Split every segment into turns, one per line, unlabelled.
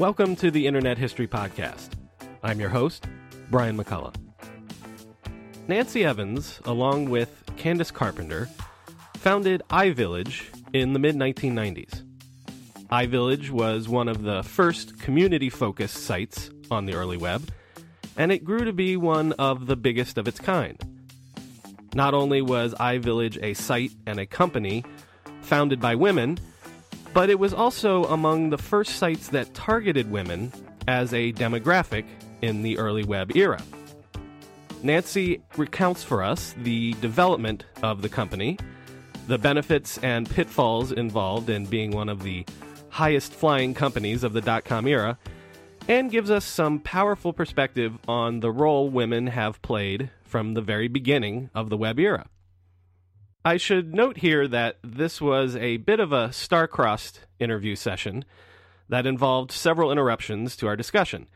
Welcome to the Internet History Podcast. I'm your host, Brian McCullough. Nancy Evans, along with Candice Carpenter, founded iVillage in the mid 1990s. iVillage was one of the first community focused sites on the early web, and it grew to be one of the biggest of its kind. Not only was iVillage a site and a company founded by women, but it was also among the first sites that targeted women as a demographic in the early web era. Nancy recounts for us the development of the company, the benefits and pitfalls involved in being one of the highest flying companies of the dot com era, and gives us some powerful perspective on the role women have played from the very beginning of the web era. I should note here that this was a bit of a star-crossed interview session that involved several interruptions to our discussion.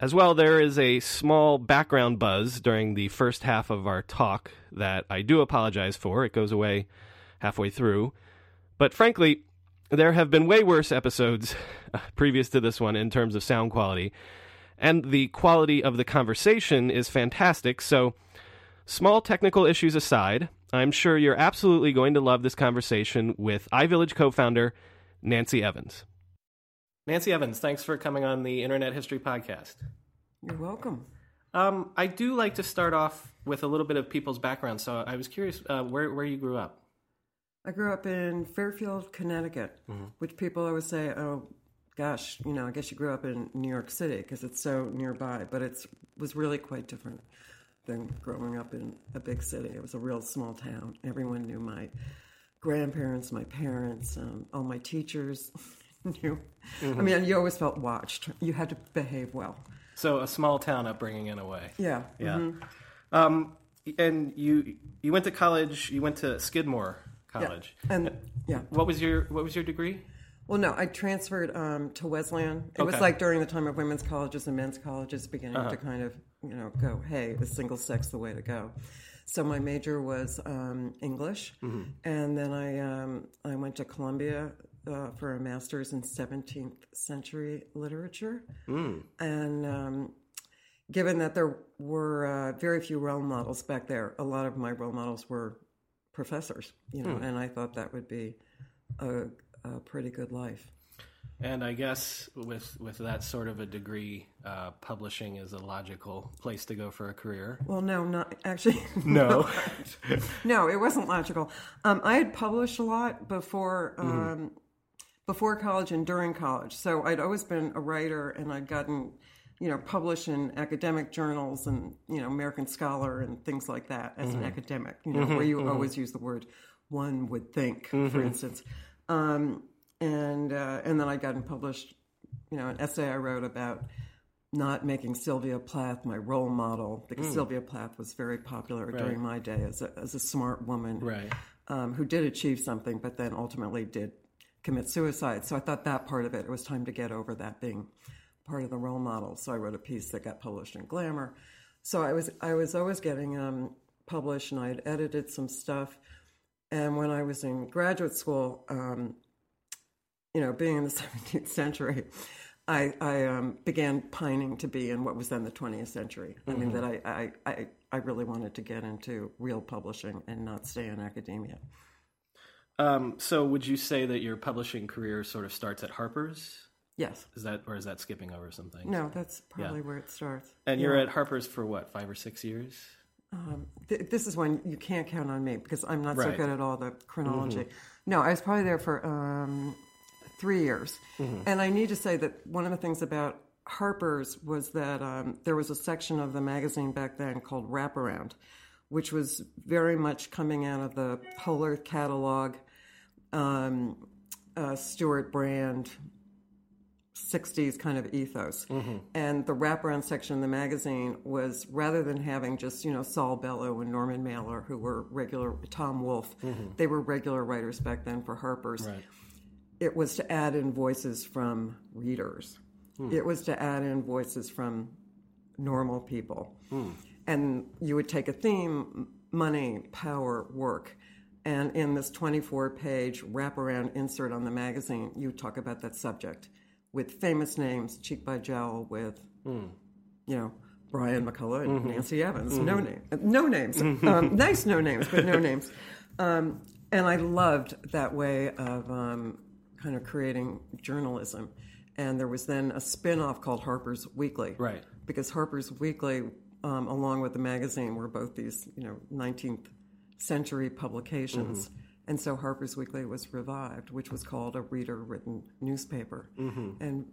As well, there is a small background buzz during the first half of our talk that I do apologize for. It goes away halfway through. But frankly, there have been way worse episodes previous to this one in terms of sound quality, and the quality of the conversation is fantastic. So, small technical issues aside, I'm sure you're absolutely going to love this conversation with iVillage co founder Nancy Evans. Nancy Evans, thanks for coming on the Internet History Podcast.
You're welcome.
Um, I do like to start off with a little bit of people's background, so I was curious uh, where, where you grew up.
I grew up in Fairfield, Connecticut, mm-hmm. which people always say, oh, gosh, you know, I guess you grew up in New York City because it's so nearby, but it was really quite different than growing up in a big city. It was a real small town. Everyone knew my grandparents, my parents, um, all my teachers knew. Mm-hmm. I mean, you always felt watched. You had to behave well.
So a small town upbringing in a way.
Yeah.
Yeah. Mm-hmm. Um, and you you went to college. You went to Skidmore College.
Yeah. And yeah.
What was your What was your degree?
Well, no, I transferred um, to Wesleyan. It okay. was like during the time of women's colleges and men's colleges beginning uh-huh. to kind of you know, go, hey, is single sex the way to go? So my major was um, English, mm-hmm. and then I um, I went to Columbia uh, for a master's in 17th century literature, mm. and um, given that there were uh, very few role models back there, a lot of my role models were professors, you know, mm. and I thought that would be a, a pretty good life.
And I guess with with that sort of a degree, uh, publishing is a logical place to go for a career.
Well, no, not actually.
No,
no, it wasn't logical. Um, I had published a lot before mm-hmm. um, mm-hmm. before college and during college, so I'd always been a writer, and I'd gotten you know published in academic journals and you know American Scholar and things like that as mm-hmm. an academic. You know, mm-hmm, where you mm-hmm. always use the word one would think, for mm-hmm. instance. Um, and uh, and then I got and published, you know, an essay I wrote about not making Sylvia Plath my role model because mm. Sylvia Plath was very popular right. during my day as a as a smart woman,
right.
um, who did achieve something, but then ultimately did commit suicide. So I thought that part of it, it was time to get over that being part of the role model. So I wrote a piece that got published in Glamour. So I was I was always getting um, published, and I had edited some stuff. And when I was in graduate school, um, you know, being in the 17th century, I, I um, began pining to be in what was then the 20th century. I mean, that I, I, I, I really wanted to get into real publishing and not stay in academia.
Um, so, would you say that your publishing career sort of starts at Harper's?
Yes.
Is that, or is that skipping over something?
No, that's probably where it starts.
And you're at Harper's for what, five or six years?
Th- this is when you can't count on me because I'm not so
Right. Mm-hmm.
good at all the chronology. No, I was probably there for um, three years.
Mm-hmm.
And I need to say that one of the things about Harper's was that um, there was a section of the magazine back then called Wraparound, which was very much coming out of the Whole Earth catalog, um, uh, Stewart Brand, 60s kind of ethos. And the wraparound section of the magazine was rather than having just, you know, Saul Bellow and Norman Mailer, who were regular, Tom Wolfe, they were regular writers back then for Harper's.
Right.
It was to add in voices from readers, hmm. it was to add in voices from normal people. Hmm. And you would take a theme money, power, work. And in this 24 page wraparound insert on the magazine, you talk about that subject with famous names, cheek by jowl, with, hmm. you know, Brian McCullough and mm-hmm. Nancy Evans. Mm-hmm. No name, uh, no names, mm-hmm. um, nice no names, but no names. Um, and I loved that way of um, kind of creating journalism. And there was then a spin off called Harper's Weekly
Right.
because Harper's Weekly, um, along with the magazine, were both these you know 19th century publications. And so Harper's Weekly was revived, which was called a reader-written newspaper, and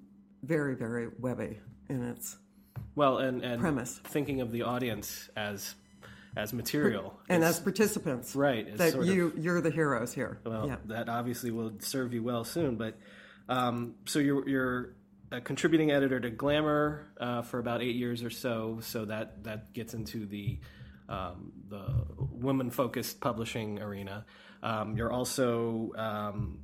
very, very webby in its
Well, and, and
Premise.
thinking of the audience as as material.
and
It's-
as participants,
Right,
That
sort of-
you you're the heroes here.
Well,
yeah.
that obviously will serve you well soon. But um, so you're you're a contributing editor to Glamour uh, for about eight years or so. So that that gets into the um, the woman focused publishing arena. Um, you're also um,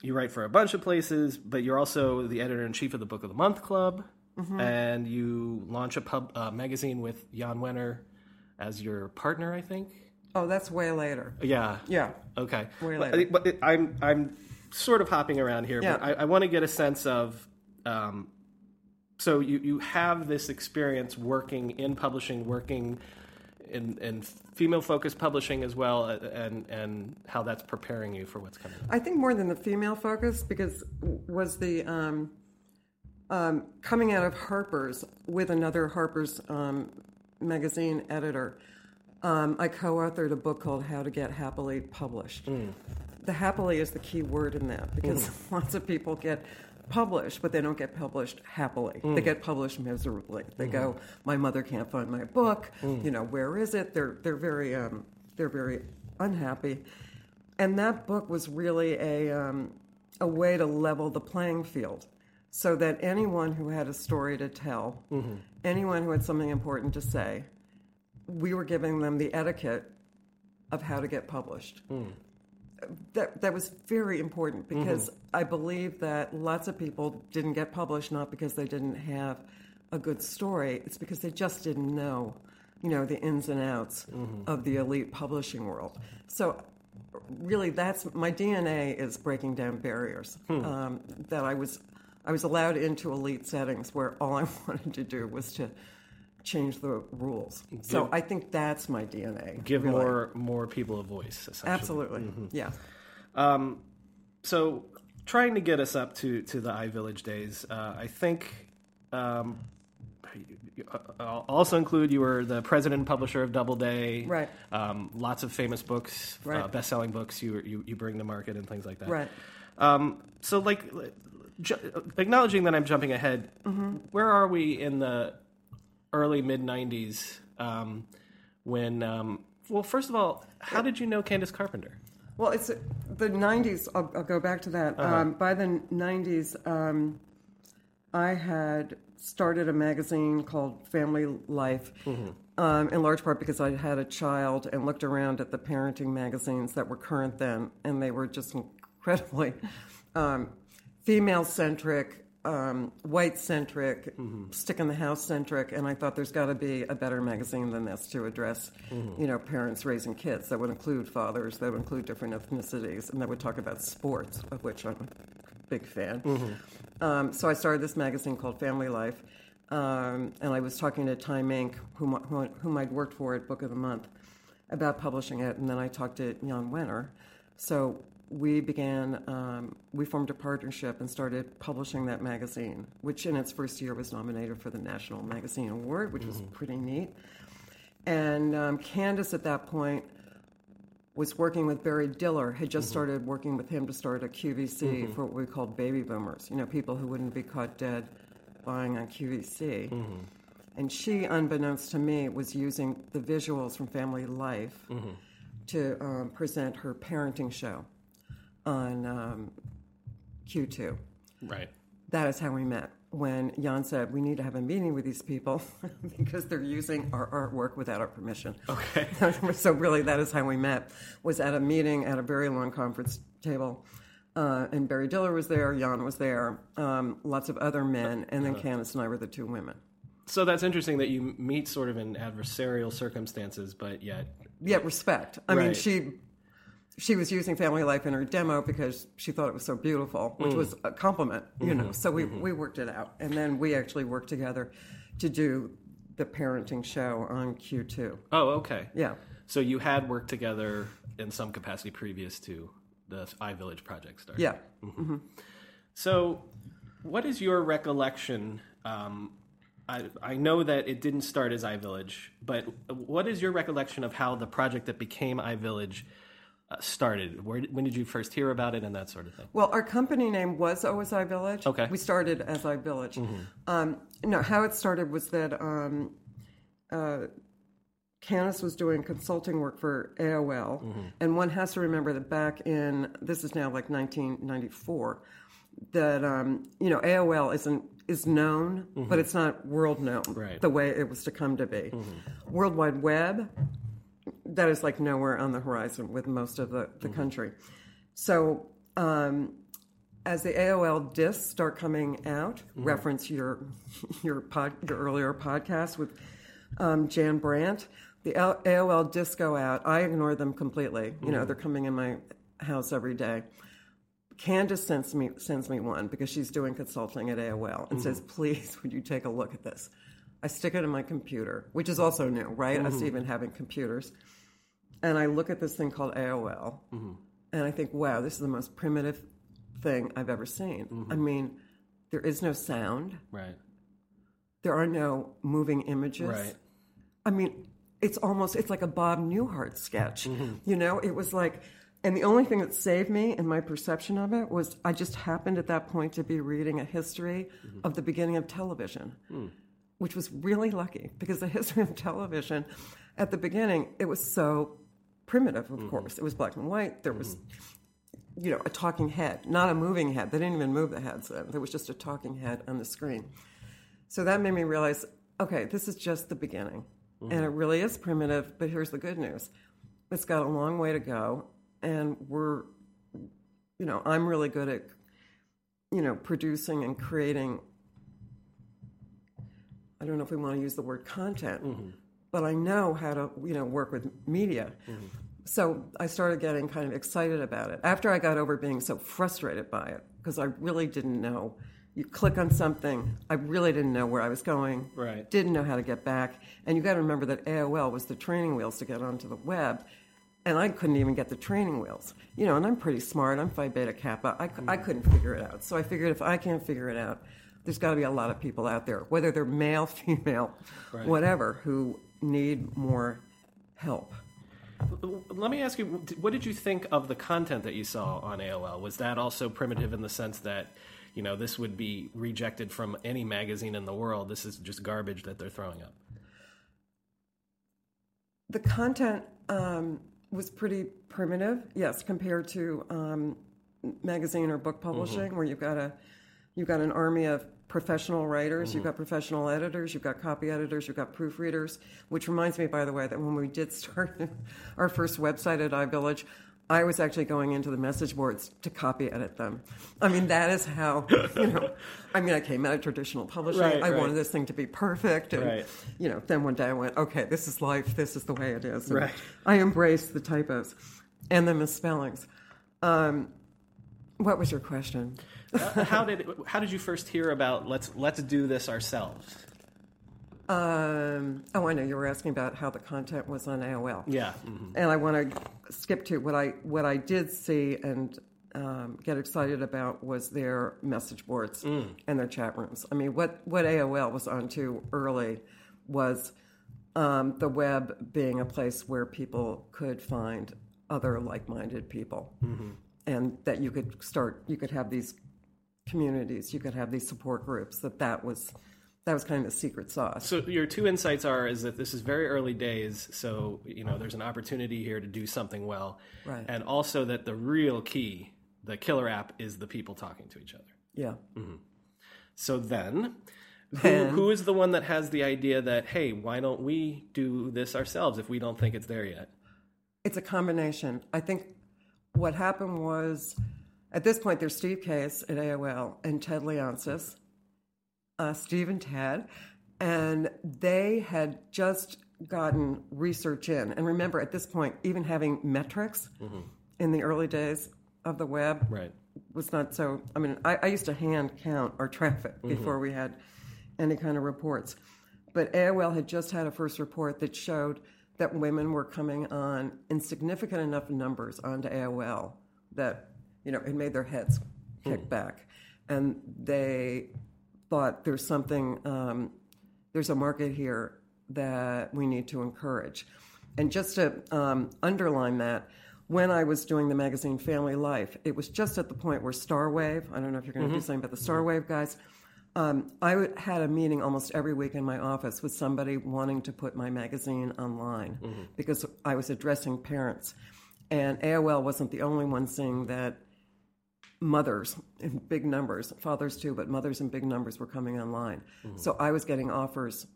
you write for a bunch of places, but you're also the editor in chief of the Book of the Month Club,
Mm-hmm.
and you launch a pub uh, magazine with Jan Wenner as your partner, I think.
Oh, that's way later.
Yeah.
Yeah.
Okay.
Way
But-
later.
But it- I'm I'm sort of hopping around here, but I, I want to get a sense of. Um, so you you have this experience working in publishing, working in in female focused publishing as well, uh, and and how that's preparing you for what's coming.
I think more than the female focus because was the um, um, coming out of Harper's with another Harper's um, magazine editor. Um, I co-authored a book called How to Get Happily Published. The happily is the key word in that because lots of people get published, but they don't get published happily. They get published miserably. They go, "My mother can't find my book. You know, where is it?" They're they're very um, they're very unhappy. And that book was really a, um, a way to level the playing field so that anyone who had a story to tell, anyone who had something important to say, we were giving them the etiquette of how to get published. Mm. That, that was very important because mm-hmm. I believe that lots of people didn't get published not because they didn't have a good story, it's because they just didn't know, you know, the ins and outs mm-hmm. of the elite publishing world. So really that's my DNA is breaking down barriers. Hmm. Um, that I was I was allowed into elite settings where all I wanted to do was to change the rules. So I think that's my DNA.
Give
really.
more more people a voice. Essentially.
Absolutely. Yeah.
so trying to get us up to to the iVillage days, uh, I think. Um, I'll also include you were the president and publisher of Doubleday.
Right.
Um, lots of famous books, uh, best-selling books you, you you bring to market and things like that.
Right.
Um, so, like, ju- acknowledging that I'm jumping ahead,
Mm-hmm.
where are we in the early mid '90s um, when? Um, well, first of all, how did you know Candice Carpenter?
Well, it's the '90s. I'll, I'll go back to that. Um, by the '90s, um, I had started a magazine called Family Life, um, in large part because I had a child and looked around at the parenting magazines that were current then, and they were just incredibly um, female-centric, um, white centric, stick in the house centric, and I thought there's got to be a better magazine than this to address, you know, parents raising kids. That would include fathers, that would include different ethnicities, and that would talk about sports, of which I'm a big fan. Um, so I started this magazine called Family Life, um, and I was talking to Time Inc., whom, whom, whom I'd worked for at Book of the Month, about publishing it, and then I talked to Jan Wenner. So we began, um, we formed a partnership and started publishing that magazine, which in its first year was nominated for the National Magazine Award, which was pretty neat. And um, Candice at that point was working with Barry Diller, had just started working with him to start a QVC for what we called baby boomers, you know, people who wouldn't be caught dead buying on QVC. And she, unbeknownst to me, was using the visuals from Family Life to um, present her parenting show on um, Q2.
Right.
That is how we met. When Jan said, We need to have a meeting with these people because they're using our artwork without our permission.
Okay.
so, really, that is how we met. Was at a meeting at a very long conference table. Uh, and Barry Diller was there, Jan was there, um, lots of other men, and then Candice and I were the two women.
So that's interesting that you meet sort of in adversarial circumstances, but yet.
Yet respect. I mean, she she was using family life in her demo because she thought it was so beautiful, which mm. was a compliment, you know. Mm-hmm. So we, mm-hmm. we worked it out. And then we actually worked together to do the parenting show on Q2.
Oh, okay.
Yeah.
So you had worked together in some capacity previous to the iVillage project start.
Yeah. Mm-hmm.
So, what is your recollection? Um, I, I know that it didn't start as iVillage, but what is your recollection of how the project that became iVillage started? Where, when did you first hear about it and that sort of thing?
Well, our company name was OSI Village.
Okay.
We started as I Village. Um, no, how it started was that um, uh, Candice was doing consulting work for AOL, and one has to remember that back in this is now like 1994, that um, you know AOL isn't is known, but it's not world known
Right.
the way it was to come to be. World Wide Web, that is like nowhere on the horizon with most of the, the mm-hmm. country. So um, as the AOL discs start coming out, mm-hmm. reference your your pod, your earlier podcast with um, Jan Brandt. The L- AOL discs go out. I ignore them completely. You know, mm-hmm. they're coming in my house every day. Candice sends me sends me one because she's doing consulting at AOL and says, "Please, would you take a look at this?" I stick it in my computer, which is also new, right? Us even having computers, and I look at this thing called AOL, mm-hmm. and I think, "Wow, this is the most primitive thing I've ever seen." Mm-hmm. I mean, there is no sound,
Right.
there are no moving images.
Right.
I mean, it's almost it's like a Bob Newhart sketch. Mm-hmm. You know, it was like and the only thing that saved me and my perception of it was I just happened at that point to be reading a history of the beginning of television. Hmm. Which was really lucky because the history of television at the beginning it was so primitive, of mm-hmm. course. It was black and white. There was mm-hmm. you know, a talking head, not a moving head. They didn't even move the heads then. There was just a talking head on the screen. So that made me realize, okay, this is just the beginning. And mm-hmm. it really is primitive, but here's the good news. It's got a long way to go, and we're, you know, I'm really good at, you know, producing and creating. I don't know if we want to use the word content, but I know how to, you know, work with media. Mm-hmm. So I started getting kind of excited about it after I got over being so frustrated by it because I really didn't know. You click on something, I really didn't know where I was going.
Right.
Didn't know how to get back. And you got to remember that AOL was the training wheels to get onto the web. And I couldn't even get the training wheels. You know, and I'm pretty smart. I'm Phi Beta Kappa. I, I mm-hmm. couldn't figure it out. So I figured if I can't figure it out, there's got to be a lot of people out there, whether they're male, female, whatever, who need more help.
Let me ask you, what did you think of the content that you saw on AOL? Was that also primitive in the sense that, you know, this would be rejected from any magazine in the world? This is just garbage that they're throwing up.
The content um, was pretty primitive, yes, compared to um, magazine or book publishing, where you've got a you've got an army of professional writers, you've got professional editors, you've got copy editors, you've got proofreaders. Which reminds me, by the way, that when we did start our first website at iVillage, I was actually going into the message boards to copy edit them. I mean, that is how, you know, I mean, I came out of traditional publishing.
Right,
I
right.
wanted this thing to be perfect. And,
Right.
you know, then one day I went, okay, this is life. This is the way it is. And
Right.
I embraced the typos and the misspellings. Um, what was your question?
Uh, how did how did you first hear about let's let's do this ourselves?
Um, oh, I know you were asking about how the content was on AOL.
Yeah. mhm.
and I want to skip to what I what I did see and um, get excited about was their message boards and their chat rooms. I mean, what what AOL was onto early was um, the web being a place where people could find other like-minded people, and that you could start you could have these communities, you could have these support groups. That that was that was kind of the secret sauce.
So your two insights are is that this is very early days, so you know there's an opportunity here to do something well,
Right.
and also that the real key, the killer app, is the people talking to each other.
Yeah. Mm-hmm.
So then, who,
Then-
who is the one that has the idea that hey, why don't we do this ourselves if we don't think it's there yet?
It's a combination. I think what happened was at this point there's Steve Case at AOL and Ted Leonsis, uh, Steve and Ted, and they had just gotten research in. And remember, at this point, even having metrics in the early days of the web
Right.
was not so. I mean, I, I used to hand count our traffic
Mm-hmm.
before we had any kind of reports. But AOL had just had a first report that showed that women were coming on in significant enough numbers onto AOL that you know it made their heads kick
Hmm.
back, and they thought there's something. Um, there's a market here that we need to encourage. And just to um, underline that, when I was doing the magazine Family Life, it was just at the point where Starwave, I don't know if you're going to do something about the Starwave guys, um, I would- had a meeting almost every week in my office with somebody wanting to put my magazine online because I was addressing parents. And AOL wasn't the only one seeing that mothers in big numbers, fathers too, but mothers in big numbers were coming online. Mm-hmm. So I was getting offers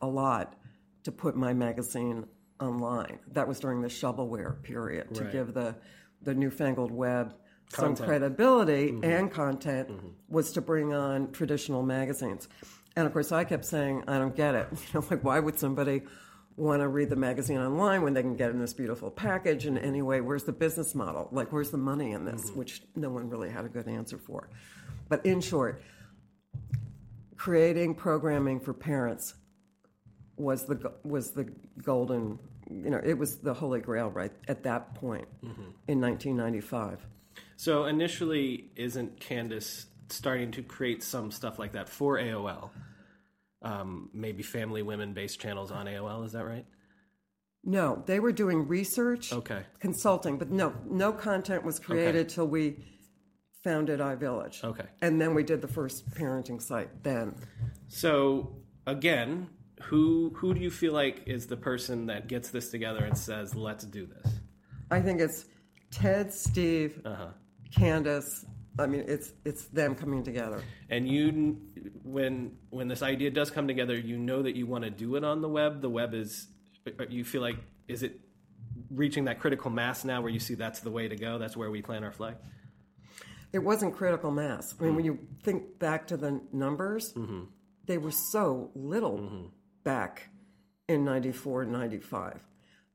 a lot to put my magazine online. That was during the shovelware period to
Right.
give the the newfangled web some
Content.
credibility mm-hmm. and content mm-hmm. was to bring on traditional magazines. And of course I kept saying, I don't get it. You know, like why would somebody want to read the magazine online when they can get in this beautiful package and anyway, where's the business model? Like where's the money in this? Mm-hmm. Which no one really had a good answer for. But in short, creating programming for parents was the was the golden you know it was the holy grail right at that point mm-hmm. in 1995
So initially, isn't Candice starting to create some stuff like that for AOL? Um, maybe family women based channels on AOL. Is that right?
no they were doing research
Okay.
consulting but no no content was created till we founded iVillage
Okay.
and then we did the first parenting site then
So again, who who do you feel like is the person that gets this together and says, "Let's do this"?
I think it's Ted Steve
Uh-huh.
Candice I mean it's it's them coming together
And you, when when this idea does come together, you know that you want to do it on the web. The web is, you feel like, is it reaching that critical mass now where you see that's the way to go? That's where we plant our flag.
it wasn't critical mass. I mean, when you think back to the numbers,
Mm-hmm.
they were so little back in 94 and 95.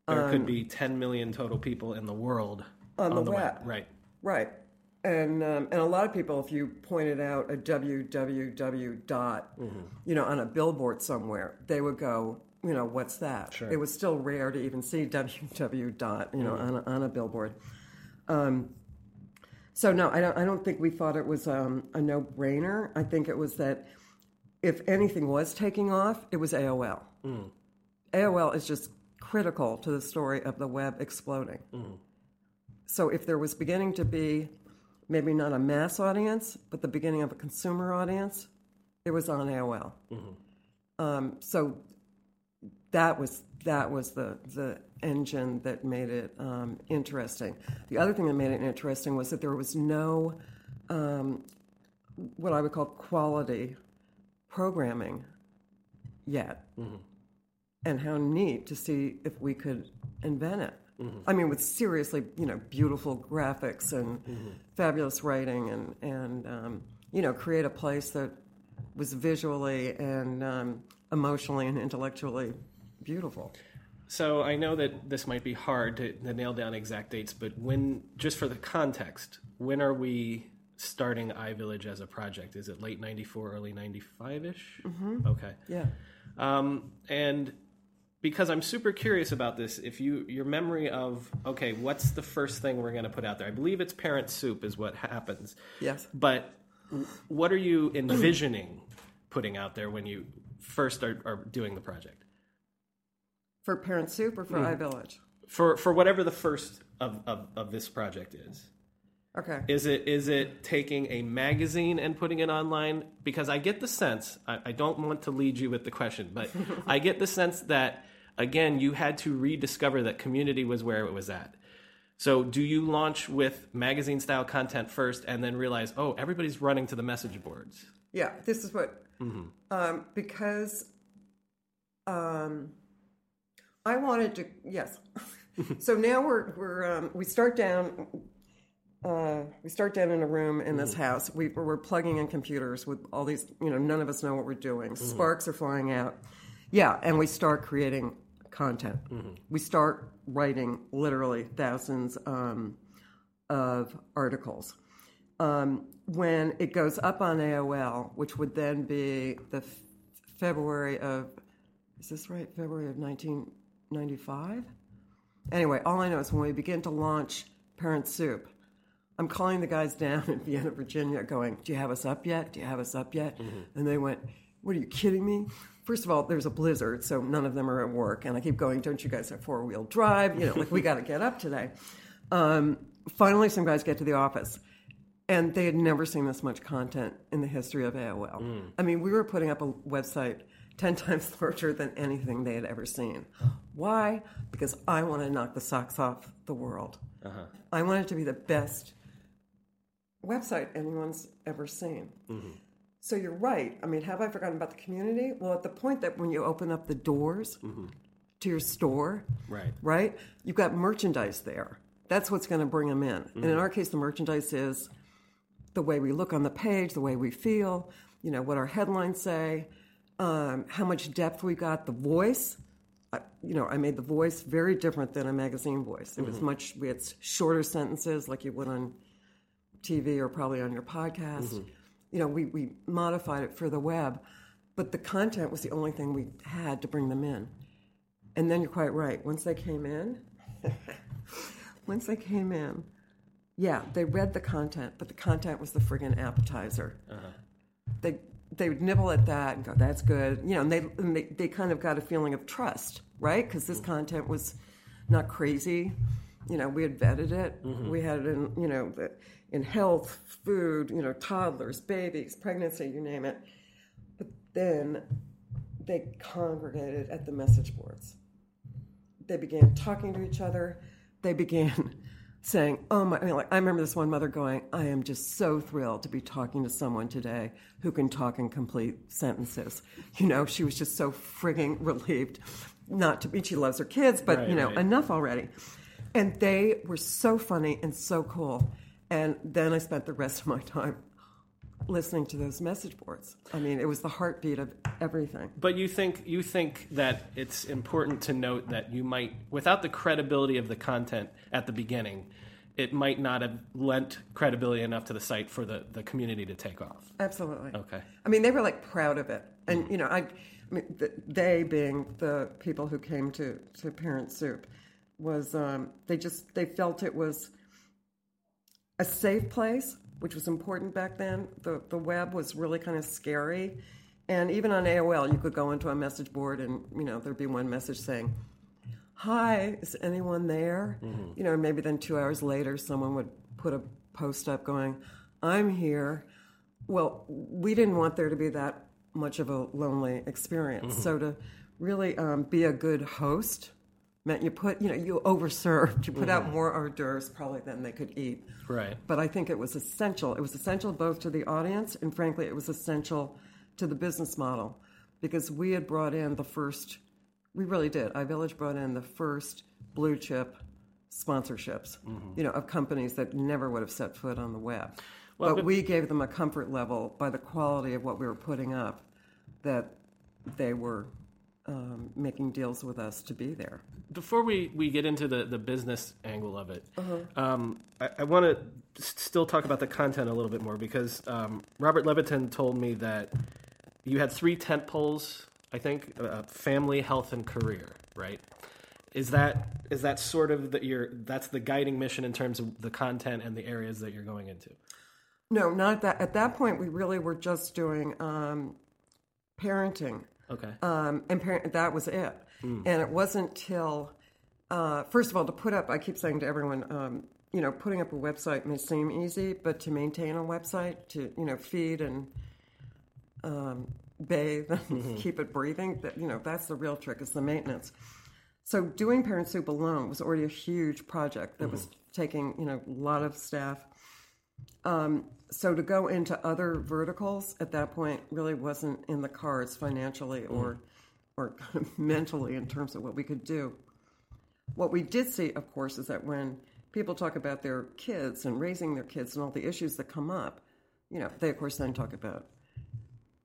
There could be 10 million total people in the world
Um, On the web.
Right.
Right. And, um, and a lot of people, if you pointed out a www dot,
Mm-hmm.
you know, on a billboard somewhere, they would go, you know, what's that?
Sure.
It was still rare to even see www dot, you know,
Mm-hmm.
on, a, on a billboard. Um, so no, I don't. I don't think we thought it was um, a no-brainer. I think it was that if anything was taking off, it was AOL.
Mm.
AOL is just critical to the story of the web exploding. So if there was beginning to be maybe not a mass audience, but the beginning of a consumer audience, it was on AOL. Um, so that was that was the the engine that made it um, interesting. The other thing that made it interesting was that there was no um, what I would call quality programming yet, and how neat to see if we could invent it. I mean, with seriously, you know, beautiful graphics and fabulous writing, and and um, you know, create a place that was visually and um, emotionally and intellectually beautiful.
So I know that this might be hard to, to nail down exact dates, but when, just for the context, when are we starting iVillage as a project? Is it late '94, early '95 ish? Mm-hmm. Okay.
Yeah.
Um, and because I'm super curious about this, if you your memory of okay, what's the first thing we're going to put out there? I believe it's Parent Soup is what happens.
Yes.
But what are you envisioning putting out there when you first are, are doing the project?
For Parent Soup or for hmm. iVillage?
For for whatever the first of, of, of this project is.
Okay.
Is it is it taking a magazine and putting it online? Because I get the sense I, I don't want to lead you with the question, but I get the sense that again you had to rediscover that community was where it was at. So do you launch with magazine style content first and then realize, oh, everybody's running to the message boards?
Yeah, this is what um, because um, I wanted to. Yes, so now we're we're um, we start down. Uh, we start down in a room in this house. We, we're plugging in computers with all these. You know, none of us know what we're doing. Sparks are flying out. Yeah, and we start creating content. We start writing literally thousands um, of articles um, when it goes up on AOL, which would then be the f- February of, is this right? February of 1995? Anyway, all I know is when we begin to launch Parent Soup, I'm calling the guys down in Vienna, Virginia, going, Do you have us up yet? Do you have us up yet? And they went, What are you kidding me? First of all, there's a blizzard, so none of them are at work. And I keep going, Don't you guys have four wheel drive? You know, like we got to get up today. Um, finally, some guys get to the office and they had never seen this much content in the history of AOL. Mm. I mean, we were putting up a website 10 times larger than anything they had ever seen. Why? Because I want to knock the socks off the world. Uh-huh. I want it to be the best website anyone's ever seen. Mm-hmm. So you're right. I mean, have I forgotten about the community? Well, at the point that when you open up the doors mm-hmm. to your store,
Right.
right? You've got merchandise there. That's what's going to bring them in. And in mm-hmm. our case, the merchandise is the way we look on the page, the way we feel, you know, what our headlines say, um, how much depth we got, the voice. I, you know, I made the voice very different than a magazine voice. It was mm-hmm. much, we had shorter sentences like you would on TV or probably on your podcast. You know, we, we modified it for the web, but the content was the only thing we had to bring them in. And then you're quite right. Once they came in, once they came in, yeah, they read the content, but the content was the friggin' appetizer. Uh-huh. They they would nibble at that and go, "That's good," you know. And they and they, they kind of got a feeling of trust, right? Because this content was not crazy. You know, we had vetted it. Mm-hmm. We had it in you know the, in health, food, you know, toddlers, babies, pregnancy, you name it. But then they congregated at the message boards they began talking to each other. They began saying, "Oh my!" I, mean, like, I remember this one mother going, "I am just so thrilled to be talking to someone today who can talk in complete sentences." You know, she was just so frigging relieved. Not to be, she loves her kids, but
Right,
you know,
right.
enough already. And they were so funny and so cool. And then I spent the rest of my time listening to those message boards. I mean, it was the heartbeat of everything.
But you think you think that it's important to note that you might, without the credibility of the content at the beginning, it might not have lent credibility enough to the site for the, the community to take off.
Absolutely.
Okay.
I mean, they were like proud of it, and you know, I, I mean, th they being the people who came to to Parent Soup, was um, they just they felt it was a safe place, which was important back then. The the web was really kind of scary, and even on AOL, you could go into a message board, and you know, there'd be one message saying. Hi, is anyone there? You know, maybe then two hours later, someone would put a post up going, I'm here. Well, we didn't want there to be that much of a lonely experience. So to really um, be a good host meant you put, you know, you overserved. You put out mm-hmm. more hors d'oeuvres probably than they could eat.
Right.
But I think it was essential. It was essential both to the audience and frankly, it was essential to the business model because we had brought in the first, we really did. I iVillage brought in the first blue chip sponsorships, mm-hmm. you know, of companies that never would have set foot on the web. but, we gave them a comfort level by the quality of what we were putting up that they were um, making deals with us to be there.
Before we, we get into the, the business angle of it, um, I, I want to still talk about the content a little bit more because um, Robert Levitan told me that you had three tent poles. I think uh, family, health, and career. Right? Is that is that sort of the, your that's the guiding mission in terms of the content and the areas that you're going into?
No, not that. At that point, we really were just doing um, parenting.
Okay.
Um, and parent, that was it. And it wasn't till, uh, first of all, to put up, I keep saying to everyone, um, you know, putting up a website may seem easy, but to maintain a website, to, you know, feed and um, bathe and keep it breathing, that, you know, that's the real trick is the maintenance. So doing Parent Soup alone was already a huge project that was taking, you know, a lot of staff. Um, so to go into other verticals at that point really wasn't in the cards financially or mm. or mentally in terms of what we could do. What we did see, of course, is that when people talk about their kids and raising their kids and all the issues that come up, you know, they of course then talk about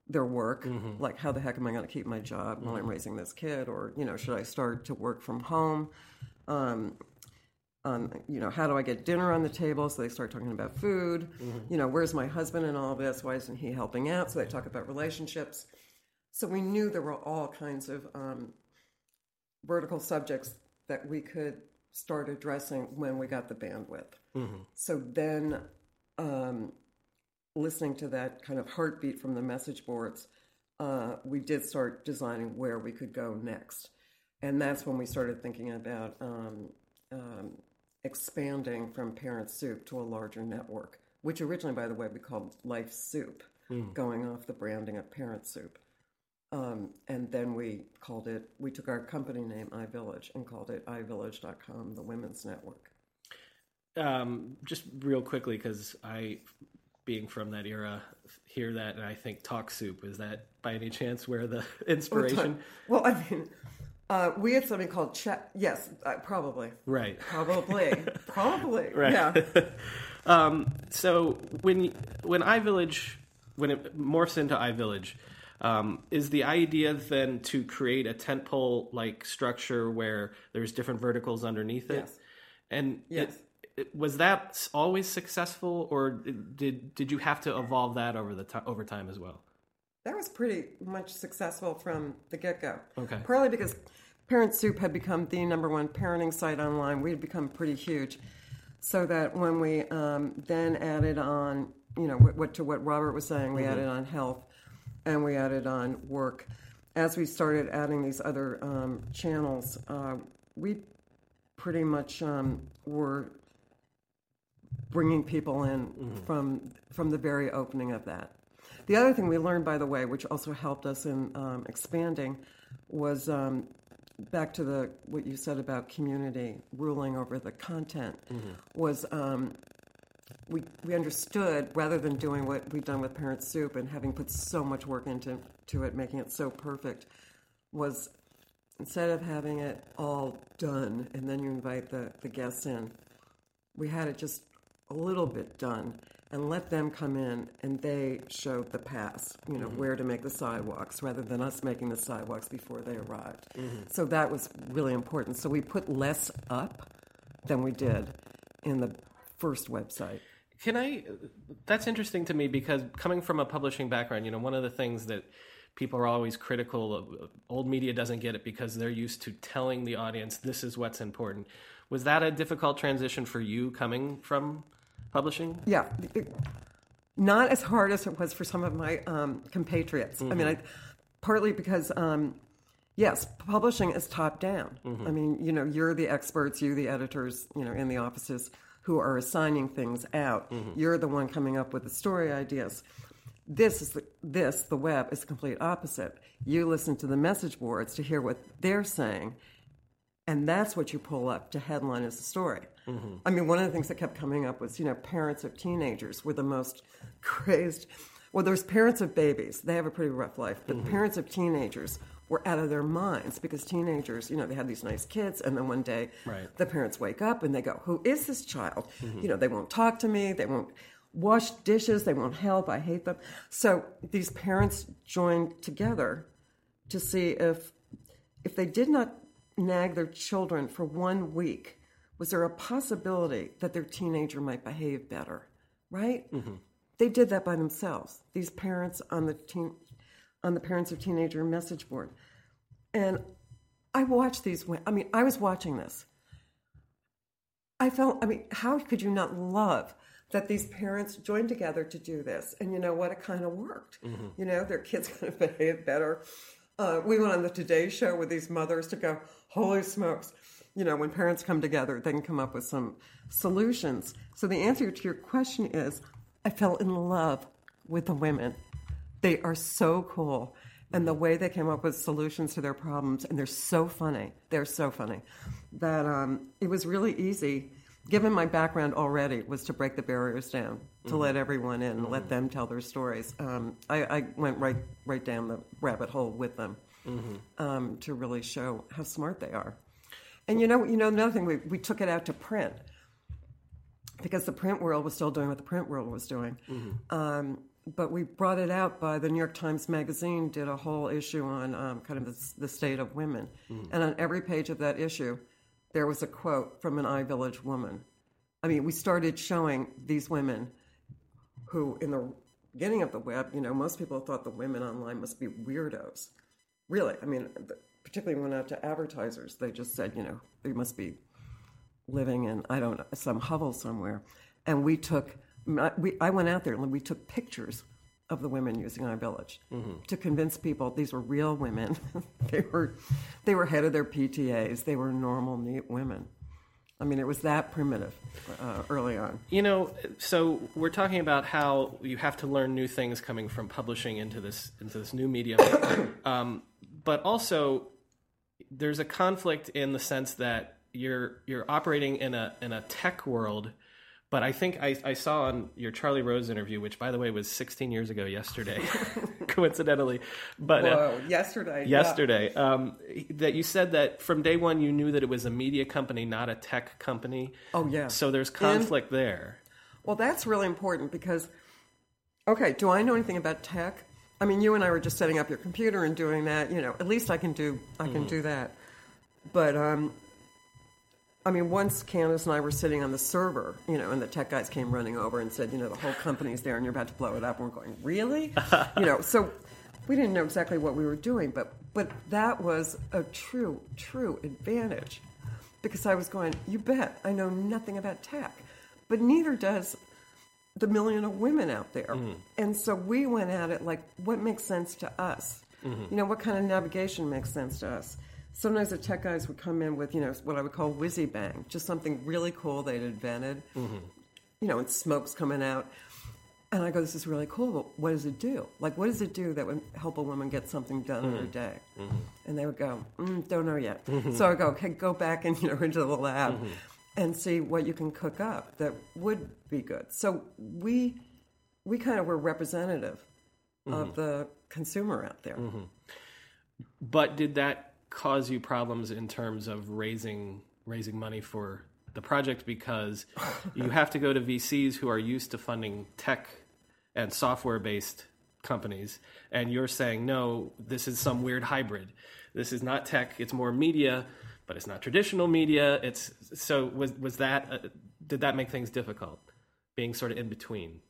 their work, mm-hmm. like how the heck am I going to keep my job while I'm mm-hmm. raising this kid, or you know, should I start to work from home? Um, you know, how do I get dinner on the table? So they start talking about food. You know, where's my husband in all this? Why isn't he helping out? So they talk about relationships. So we knew there were all kinds of um, vertical subjects that we could start addressing when we got the bandwidth. So then, um, listening to that kind of heartbeat from the message boards, uh, we did start designing where we could go next. And that's when we started thinking about um, um, expanding from Parent Soup to a larger network, which originally, by the way, we called Life Soup, going off the branding of Parent Soup. Um, and then we called it, we took our company name, iVillage, and called it iVillage.com, the women's network.
um, just real quickly because I, being from that era, hear that and I think talk soup. Is that by any chance where the inspiration?
Well, I mean, uh, we had something called chat. Yes, uh, probably.
Right.
Probably. probably.
Right.
Yeah.
Um, so when when iVillage when it morphs into iVillage, um, is the idea then to create a tentpole like structure where there's different verticals underneath it?
Yes.
And
Yes.
it- was that always successful, or did did you have to evolve that over the over time as well?
That was pretty much successful from the get go.
Okay.
Partly because Parent Soup had become the number one parenting site online. We had become pretty huge. So that when we um, then added on, you know, what, what to what Robert was saying, we added on health and we added on work. As we started adding these other um, channels, uh, we pretty much um, were bringing people in from from the very opening of that. The other thing we learned, by the way, which also helped us in um, expanding, was um, back to the what you said about community ruling over the content. Was um, we we understood rather than doing what we've done with Parent Soup and having put so much work into to it, making it so perfect, was instead of having it all done and then you invite the, the guests in, we had it just a little bit done and let them come in and they showed the paths, you know, mm-hmm. where to make the sidewalks rather than us making the sidewalks before they arrived. Mm-hmm. So that was really important. So we put less up than we did in the first website.
Can I? That's interesting to me because coming from a publishing background, you know, one of the things that people are always critical of old media doesn't get it because they're used to telling the audience this is what's important. Was that a difficult transition for you coming from publishing?
Yeah, not as hard as it was for some of my um, compatriots. I mean, I, partly because um, yes, publishing is top down. I mean, you know, you're the experts, you're the editors, you know, in the offices who are assigning things out. You're the one coming up with the story ideas. This is the, this the web is the complete opposite. You listen to the message boards to hear what they're saying, and that's what you pull up to headline as a story. Mm-hmm. I mean, one of the things that kept coming up was, you know, parents of teenagers were the most crazed. Well, there's parents of babies; they have a pretty rough life. But mm-hmm. parents of teenagers were out of their minds because teenagers, you know, they have these nice kids, and then one day
Right.
the parents wake up and they go, Who is this child? Mm-hmm. You know, they won't talk to me, they won't wash dishes, they won't help, I hate them. So these parents joined together to see if if they did not nag their children for one week, was there a possibility that their teenager might behave better? Right? Mm-hmm. They did that by themselves. These parents on the teen, on the parents of teenager message board, and I watched these. I mean, I was watching this. I felt. I mean, how could you not love that these parents joined together to do this? And you know what? It kind of worked. Mm-hmm. You know, their kids kind of behaved better. Uh, we went on the Today Show with these mothers to go, holy smokes. You know, when parents come together, they can come up with some solutions. So the answer to your question is I fell in love with the women. They are so cool. And the way they came up with solutions to their problems, and they're so funny. They're so funny that um, it was really easy, given my background already, was to break the barriers down, to let everyone in, and let them tell their stories. Um, I, I went right, right down the rabbit hole with them um, to really show how smart they are. And you know, you know, another thing, we, we took it out to print because the print world was still doing what the print world was doing. Um, but we brought it out by the New York Times Magazine did a whole issue on um, kind of the, the state of women, and on every page of that issue, there was a quote from an iVillage woman. I mean, we started showing these women who, in the beginning of the web, you know, most people thought the women online must be weirdos. Really, I mean, particularly when out to advertisers, they just said, you know, they must be living in I don't know some hovel somewhere, and we took we I went out there and we took pictures of the women using iVillage to convince people these were real women. they were they were head of their PTAs. They were normal, neat women. I mean, it was that primitive uh, early on.
You know, so we're talking about how you have to learn new things coming from publishing into this into this new medium, um, but also there's a conflict in the sense that you're you're operating in a in a tech world. But I think I, I saw on your Charlie Rose interview, which by the way was 16 years ago yesterday, coincidentally. But uh,
Whoa, yesterday. yeah.
yesterday um, that you said that from day one you knew that it was a media company, not a tech company.
Oh, yeah.
So there's conflict there.
Well, that's really important because, okay, do I know anything about tech? I mean, you and I were just setting up your computer and doing that. You know, at least I can do I can do that. But um, I mean, once Candice and I were sitting on the server, you know, and the tech guys came running over and said, you know, the whole company's there and you're about to blow it up. And we're going, really? you know, so we didn't know exactly what we were doing, but but that was a true true advantage because I was going, you bet, I know nothing about tech, but neither does the million of women out there. Mm. And so we went at it like, what makes sense to us? Mm-hmm. You know, what kind of navigation makes sense to us? Sometimes the tech guys would come in with, you know, what I would call whizzy bang, just something really cool they'd invented. Mm-hmm. You know, and smoke's coming out. And I go, this is really cool, but what does it do? Like, what does it do that would help a woman get something done in her mm-hmm. day? Mm-hmm. And they would go, mm, don't know yet. So I go, okay, go back and, you know, into the lab and see what you can cook up that would be good. So we, we kind of were representative of the consumer out there.
But did that cause you problems in terms of raising raising money for the project because you have to go to VCs who are used to funding tech and software based companies and you're saying no this is some weird hybrid. This is not tech it's more media but it's not traditional media. It's so was was that uh, did that make things difficult being sort of in between?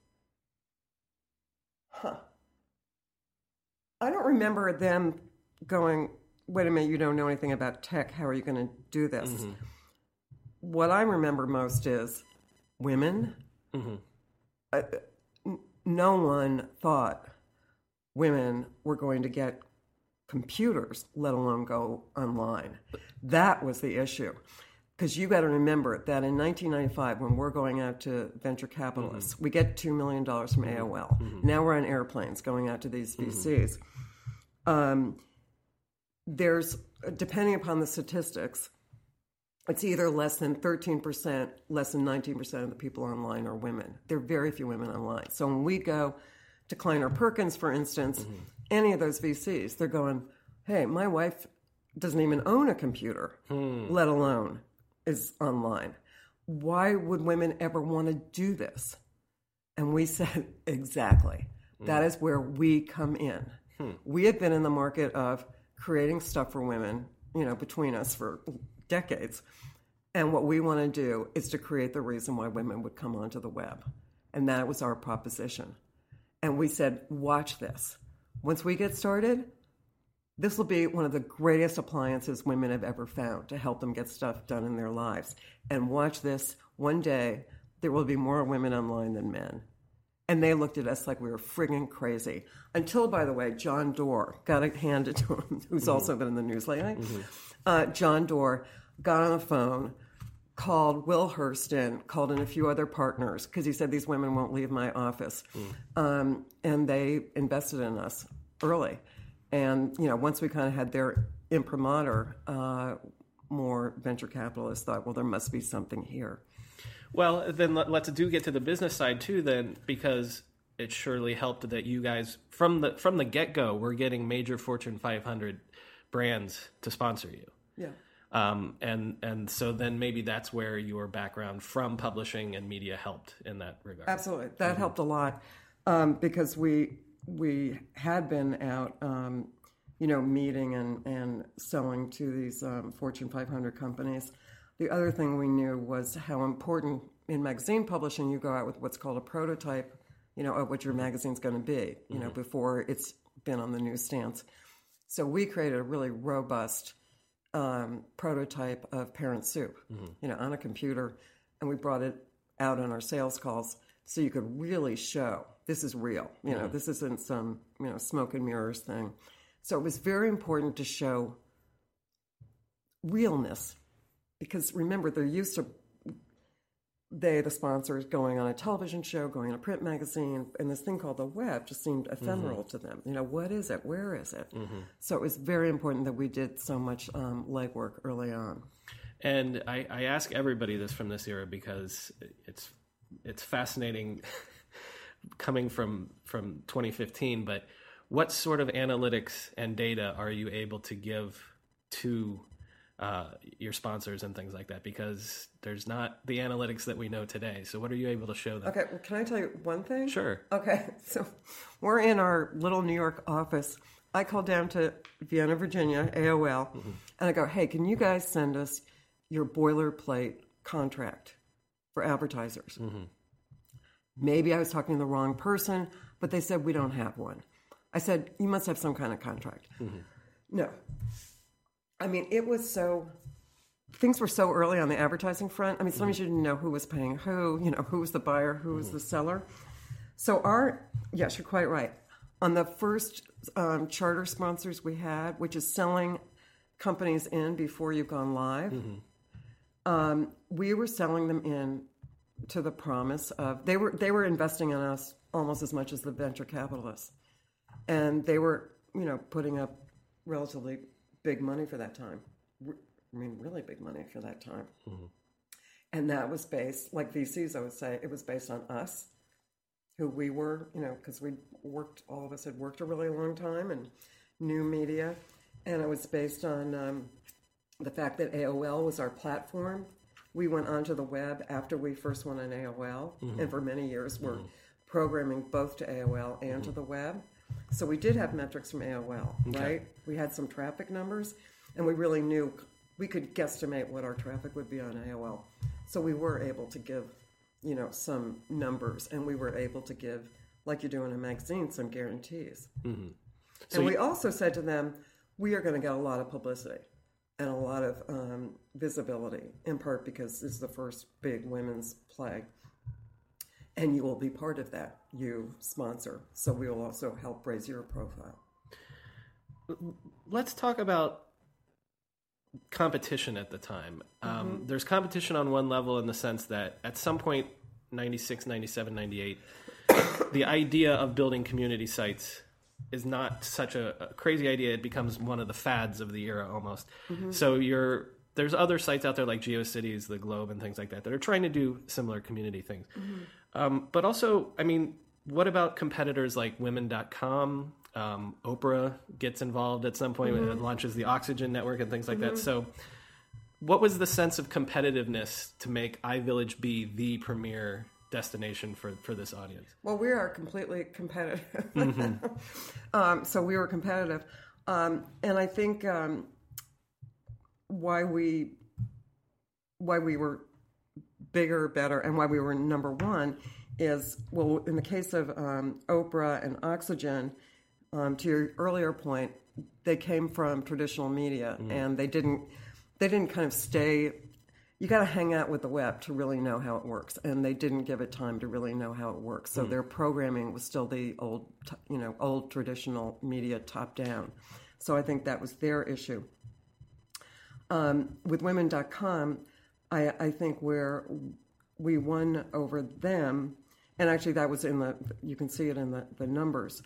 Huh.
I don't remember them going, wait a minute, you don't know anything about tech. How are you going to do this? Mm-hmm. What I remember most is women. Mm-hmm. Uh, n- no one thought women were going to get computers, let alone go online. That was the issue. Because you got to remember that in 1995, when we're going out to venture capitalists, mm-hmm. we get $2 million from AOL. Now we're on airplanes going out to these VCs. Um, there's, depending upon the statistics, it's either less than 13%, less than 19% of the people online are women. There are very few women online. So when we go to Kleiner Perkins, for instance, mm-hmm. any of those VCs, they're going, hey, my wife doesn't even own a computer, hmm. let alone is online. Why would women ever want to do this? And we said, exactly. That hmm. is where we come in. Hmm. We have been in the market of creating stuff for women, you know, between us for decades. And what we want to do is to create the reason why women would come onto the web. And that was our proposition. And we said, watch this. Once we get started, this will be one of the greatest appliances women have ever found to help them get stuff done in their lives. And watch this one day, there will be more women online than men. And they looked at us like we were friggin' crazy. Until, by the way, John Doerr got it handed to him, who's also been in the news lately. Uh, John Doerr got on the phone, called Will Hearst, called in a few other partners because he said these women won't leave my office, um, and they invested in us early. And you know, once we kind of had their imprimatur, uh, more venture capitalists thought, well, there must be something here.
Well, then let, let's do get to the business side too, then, because it surely helped that you guys from the from the get go were getting major Fortune 500 brands to sponsor you.
Yeah.
Um, and and so then maybe that's where your background from publishing and media helped in that regard.
Absolutely, that helped a lot um, because we we had been out, um, you know, meeting and and selling to these um, Fortune 500 companies. The other thing we knew was how important in magazine publishing you go out with what's called a prototype, you know, of what your mm-hmm. magazine's going to be, you know, mm-hmm. before it's been on the newsstands. So we created a really robust um, prototype of Parent Soup, mm-hmm. you know, on a computer, and we brought it out on our sales calls so you could really show this is real. You know, this isn't some you know smoke and mirrors thing. So it was very important to show realness because remember they're used to they the sponsors going on a television show going on a print magazine and this thing called the web just seemed ephemeral to them. You know what is it? Where is it? So it was very important that we did so much um, legwork early on.
And I, I ask everybody this from this era because it's it's fascinating coming from from 2015. But what sort of analytics and data are you able to give to uh, your sponsors and things like that? Because there's not the analytics that we know today. So what are you able to show them?
okay well, can i tell you one thing
Sure.
Okay, so we're in our little New York office. I called down to Vienna, Virginia, AOL, mm-hmm. and I go, hey, can you guys send us your boilerplate contract for advertisers? Mm-hmm. Maybe I was talking to the wrong person, but they said we don't have one. I said, you must have some kind of contract. Mm-hmm. No. I mean, it was so things were so early on the advertising front. I mean, sometimes you didn't know who was paying who, you know, who was the buyer, who was the seller. So our, yes, you're quite right. On the first um, charter sponsors we had, which is selling companies in before you've gone live, um, we were selling them in to the promise of they were they were investing in us almost as much as the venture capitalists, and they were you know putting up relatively big money for that time. I mean, really big money for that time. Mm-hmm. And that was based, like VCs, I would say, it was based on us, who we were, you know, because we worked, all of us had worked a really long time and new media. And it was based on um, the fact that AOL was our platform. We went onto the web after we first went on AOL, mm-hmm. and for many years were mm-hmm. programming both to AOL and to the web. So we did have metrics from AOL, right? We had some traffic numbers, and we really knew we could guesstimate what our traffic would be on AOL. So we were able to give, you know, some numbers, and we were able to give, like you do in a magazine, some guarantees. and we also said to them, we are going to get a lot of publicity and a lot of um, visibility, in part because this is the first big women's play. And you will be part of that, you sponsor. So we will also help raise your profile.
let's talk about competition at the time. Um, There's competition on one level in the sense that at some point, 96, 97, 98, the idea of building community sites is not such a, a crazy idea. It becomes one of the fads of the era almost. So you're there's other sites out there like GeoCities, the Globe, and things like that that are trying to do similar community things. Um, but also, I mean, what about competitors like women.com? Um, Oprah gets involved at some point point when it launches the Oxygen Network and things like that. So, what was the sense of competitiveness to make iVillage be the premier destination for, for this audience?
Well, we are completely competitive. um, so we were competitive. Um, and I think um, why we why we were bigger, better, and why we were number one is well, in the case of um, Oprah and Oxygen, um, to your earlier point, they came from traditional media, and they didn't they didn't kind of stay. You got to hang out with the web to really know how it works, and they didn't give it time to really know how it works. So their programming was still the old, you know, old traditional media top down. So I think that was their issue um, with women.com, I, I think where we won over them, and actually that was in the, you can see it in the, the numbers.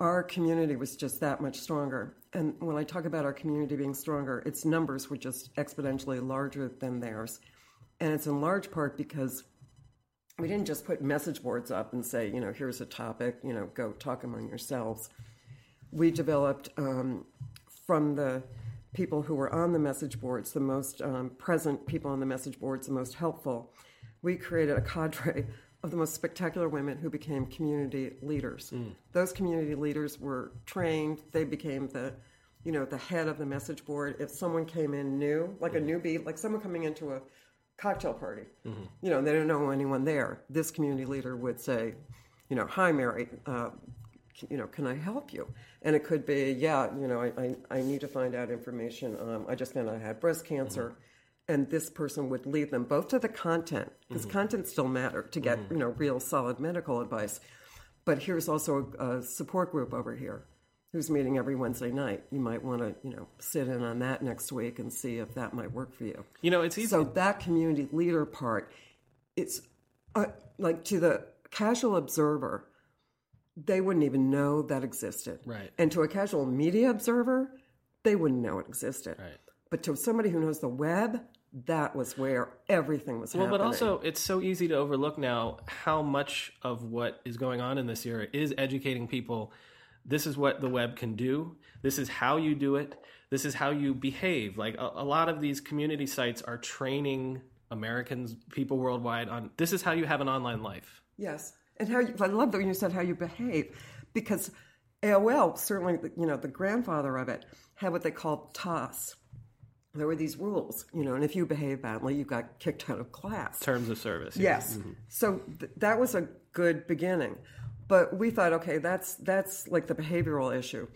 Our community was just that much stronger. And when I talk about our community being stronger, its numbers were just exponentially larger than theirs. And it's in large part because we didn't just put message boards up and say, you know, here's a topic, you know, go talk among yourselves. We developed um, from the people who were on the message boards, the most um, present people on the message boards, the most helpful. We created a cadre of the most spectacular women who became community leaders. Those community leaders were trained. They became the, you know, the head of the message board. If someone came in new, like a newbie, like someone coming into a cocktail party, you know, they don't know anyone there. This community leader would say, you know, hi Mary, uh, you know, can I help you? And it could be, yeah, you know, I, I, I need to find out information. Um, I just found out I had breast cancer. And this person would lead them both to the content, because content still matter to get, you know, real solid medical advice. But here's also a, a support group over here who's meeting every Wednesday night. You might want to, you know, sit in on that next week and see if that might work for you.
You know, it's easy.
So that community leader part, it's uh, like to the casual observer, they wouldn't even know that existed.
Right.
And to a casual media observer, they wouldn't know it existed.
Right.
But to somebody who knows the web, that was where everything was
Well,
happening.
but also it's so easy to overlook now how much of what is going on in this era is educating people. This is what the web can do. This is how you do it. This is how you behave. Like a, a lot of these community sites are training Americans, people worldwide on this is how you have an online life.
Yes, and how you, I love that when you said how you behave, because AOL certainly, you know, the grandfather of it had what they called TOS. There were these rules, you know, and if you behave badly, you got kicked out of class.
Terms of service.
Yes. So th- that was a good beginning, but we thought, okay, that's that's like the behavioral issue.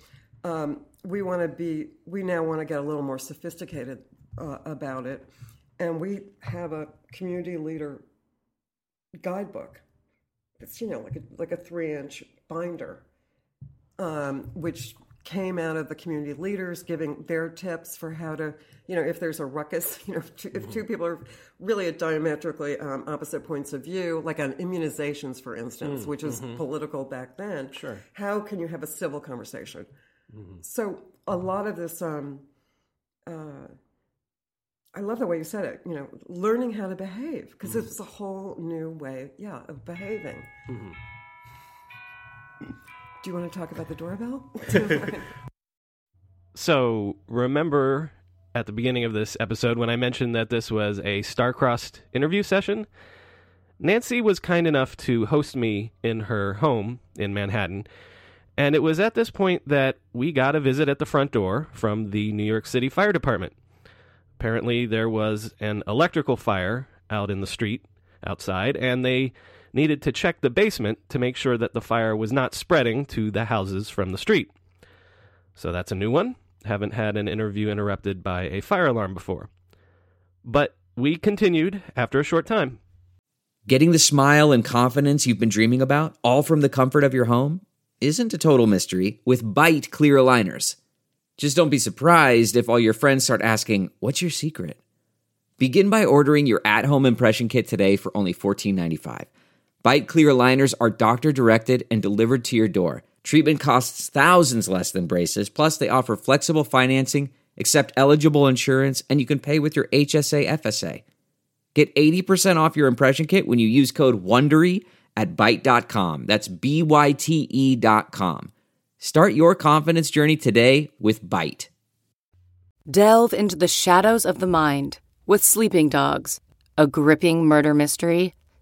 Um, we want to be. We now want to get a little more sophisticated uh, about it, and we have a community leader guidebook. It's you know like a like a three inch binder, um, which came out of the community leaders giving their tips for how to, you know, if there's a ruckus, you know, if two, if two mm-hmm. people are really at diametrically um, opposite points of view, like on immunizations, for instance, mm, which was mm-hmm. political back then.
Sure.
How can you have a civil conversation? Mm-hmm. So a lot of this, um, uh, I love the way you said it. You know, learning how to behave because it's a whole new way, yeah, of behaving. Do you want to talk about the doorbell?
So remember at the beginning of this episode when I mentioned that this was a star-crossed interview session? Nancy was kind enough to host me in her home in Manhattan. And it was at this point that we got a visit at the front door from the New York City Fire Department. Apparently, there was an electrical fire out in the street outside, and they needed to check the basement to make sure that the fire was not spreading to the houses from the street. So that's a new one. Haven't had an interview interrupted by a fire alarm before. But we continued after a short time.
Getting the smile and confidence you've been dreaming about, all from the comfort of your home, isn't a total mystery with Byte clear aligners. Just don't be surprised if all your friends start asking, What's your secret? Begin by ordering your at home impression kit today for only $14.95. Byte clear aligners are doctor directed and delivered to your door. Treatment costs thousands less than braces, plus, they offer flexible financing, accept eligible insurance, and you can pay with your HSA FSA. Get 80% off your impression kit when you use code WONDERY at Byte.com. That's B Y T E.com. Start your confidence journey today with Byte.
Delve into the shadows of the mind with Sleeping Dogs, a gripping murder mystery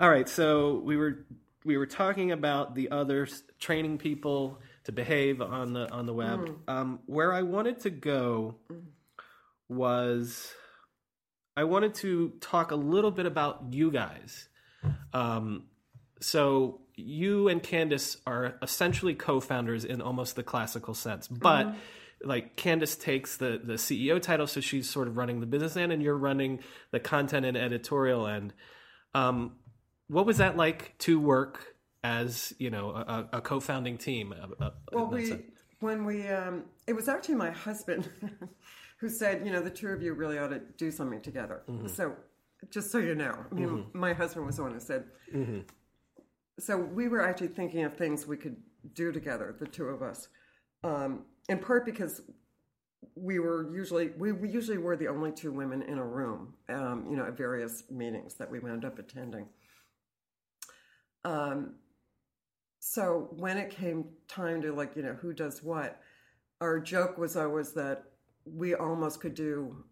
All right, so we were we were talking about the others training people to behave on the on the web. Um, where I wanted to go was I wanted to talk a little bit about you guys. Um, so you and Candice are essentially co-founders in almost the classical sense, but like Candice takes the the CEO title, so she's sort of running the business end, and you're running the content and editorial end. Um, what was that like to work as you know a, a co-founding team? Uh, uh,
Well, we when we um, it was actually my husband who said, you know, the two of you really ought to do something together. So, just so you know, I mean, my husband was the one who said. So we were actually thinking of things we could do together, the two of us, um, in part because we were usually we, we usually were the only two women in a room, um, you know, at various meetings that we wound up attending. Um, so when it came time to like you know who does what our joke was always that we almost could do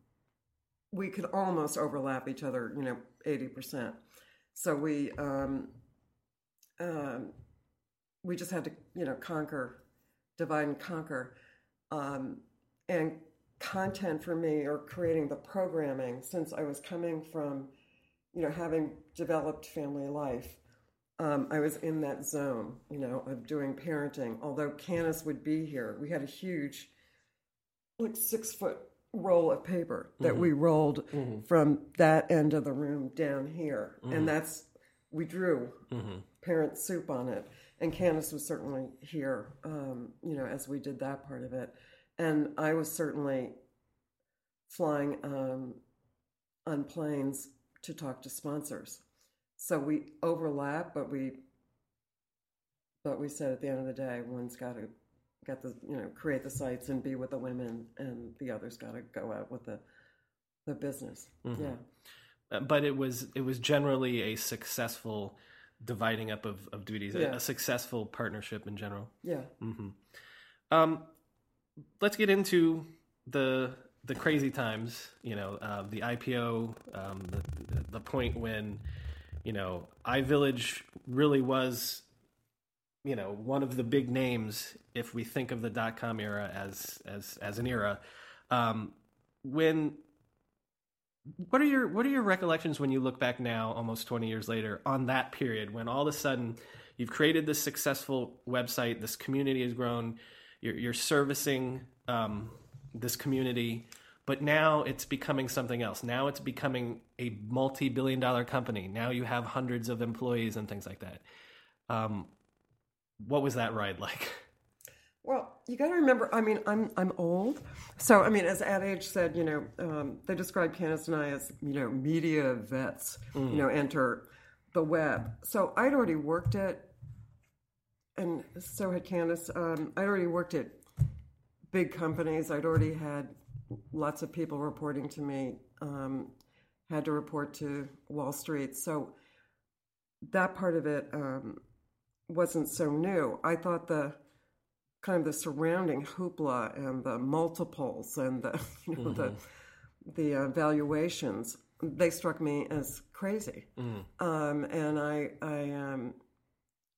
we could almost overlap each other you know 80% so we um, um, we just had to you know conquer divide and conquer. Um, and content for me or creating the programming since i was coming from you know having developed family life um, I was in that zone, you know, of doing parenting. Although Candice would be here, we had a huge, like six foot roll of paper that we rolled from that end of the room down here, and that's we drew parent soup on it. And Candice was certainly here, um, you know, as we did that part of it, and I was certainly flying um, on planes to talk to sponsors. So we overlap, but we but we said at the end of the day, one's got to get the you know create the sites and be with the women, and the other's got to go out with the the business. Yeah,
Uh, but it was it was generally a successful dividing up of, of duties, a-
Yeah.
a, successful partnership in general.
yeah. Mm-hmm.
Um, let's get into the the crazy times. You know, uh, the IPO, um, the the point when you know iVillage really was you know one of the big names if we think of the dot com era as as as an era. Um, when what are your what are your recollections when you look back now almost 20 years later on that period when all of a sudden you've created this successful website this community has grown you're, you're servicing um, this community but now it's becoming something else now it's becoming a multi-billion dollar company now you have hundreds of employees and things like that um, what was that ride like
Well, you got to remember. I mean, I'm I'm old, so I mean, as Ad Age said, you know, um, they described Candice and I as you know media vets. You know, enter the web. So I'd already worked at, and so had Candice. Um, I'd already worked at big companies. I'd already had lots of people reporting to me. Um, had to report to Wall Street. So that part of it um, wasn't so new. I thought the kind of the surrounding hoopla and the multiples and the you know the the uh, valuations they struck me as crazy um, and I I um,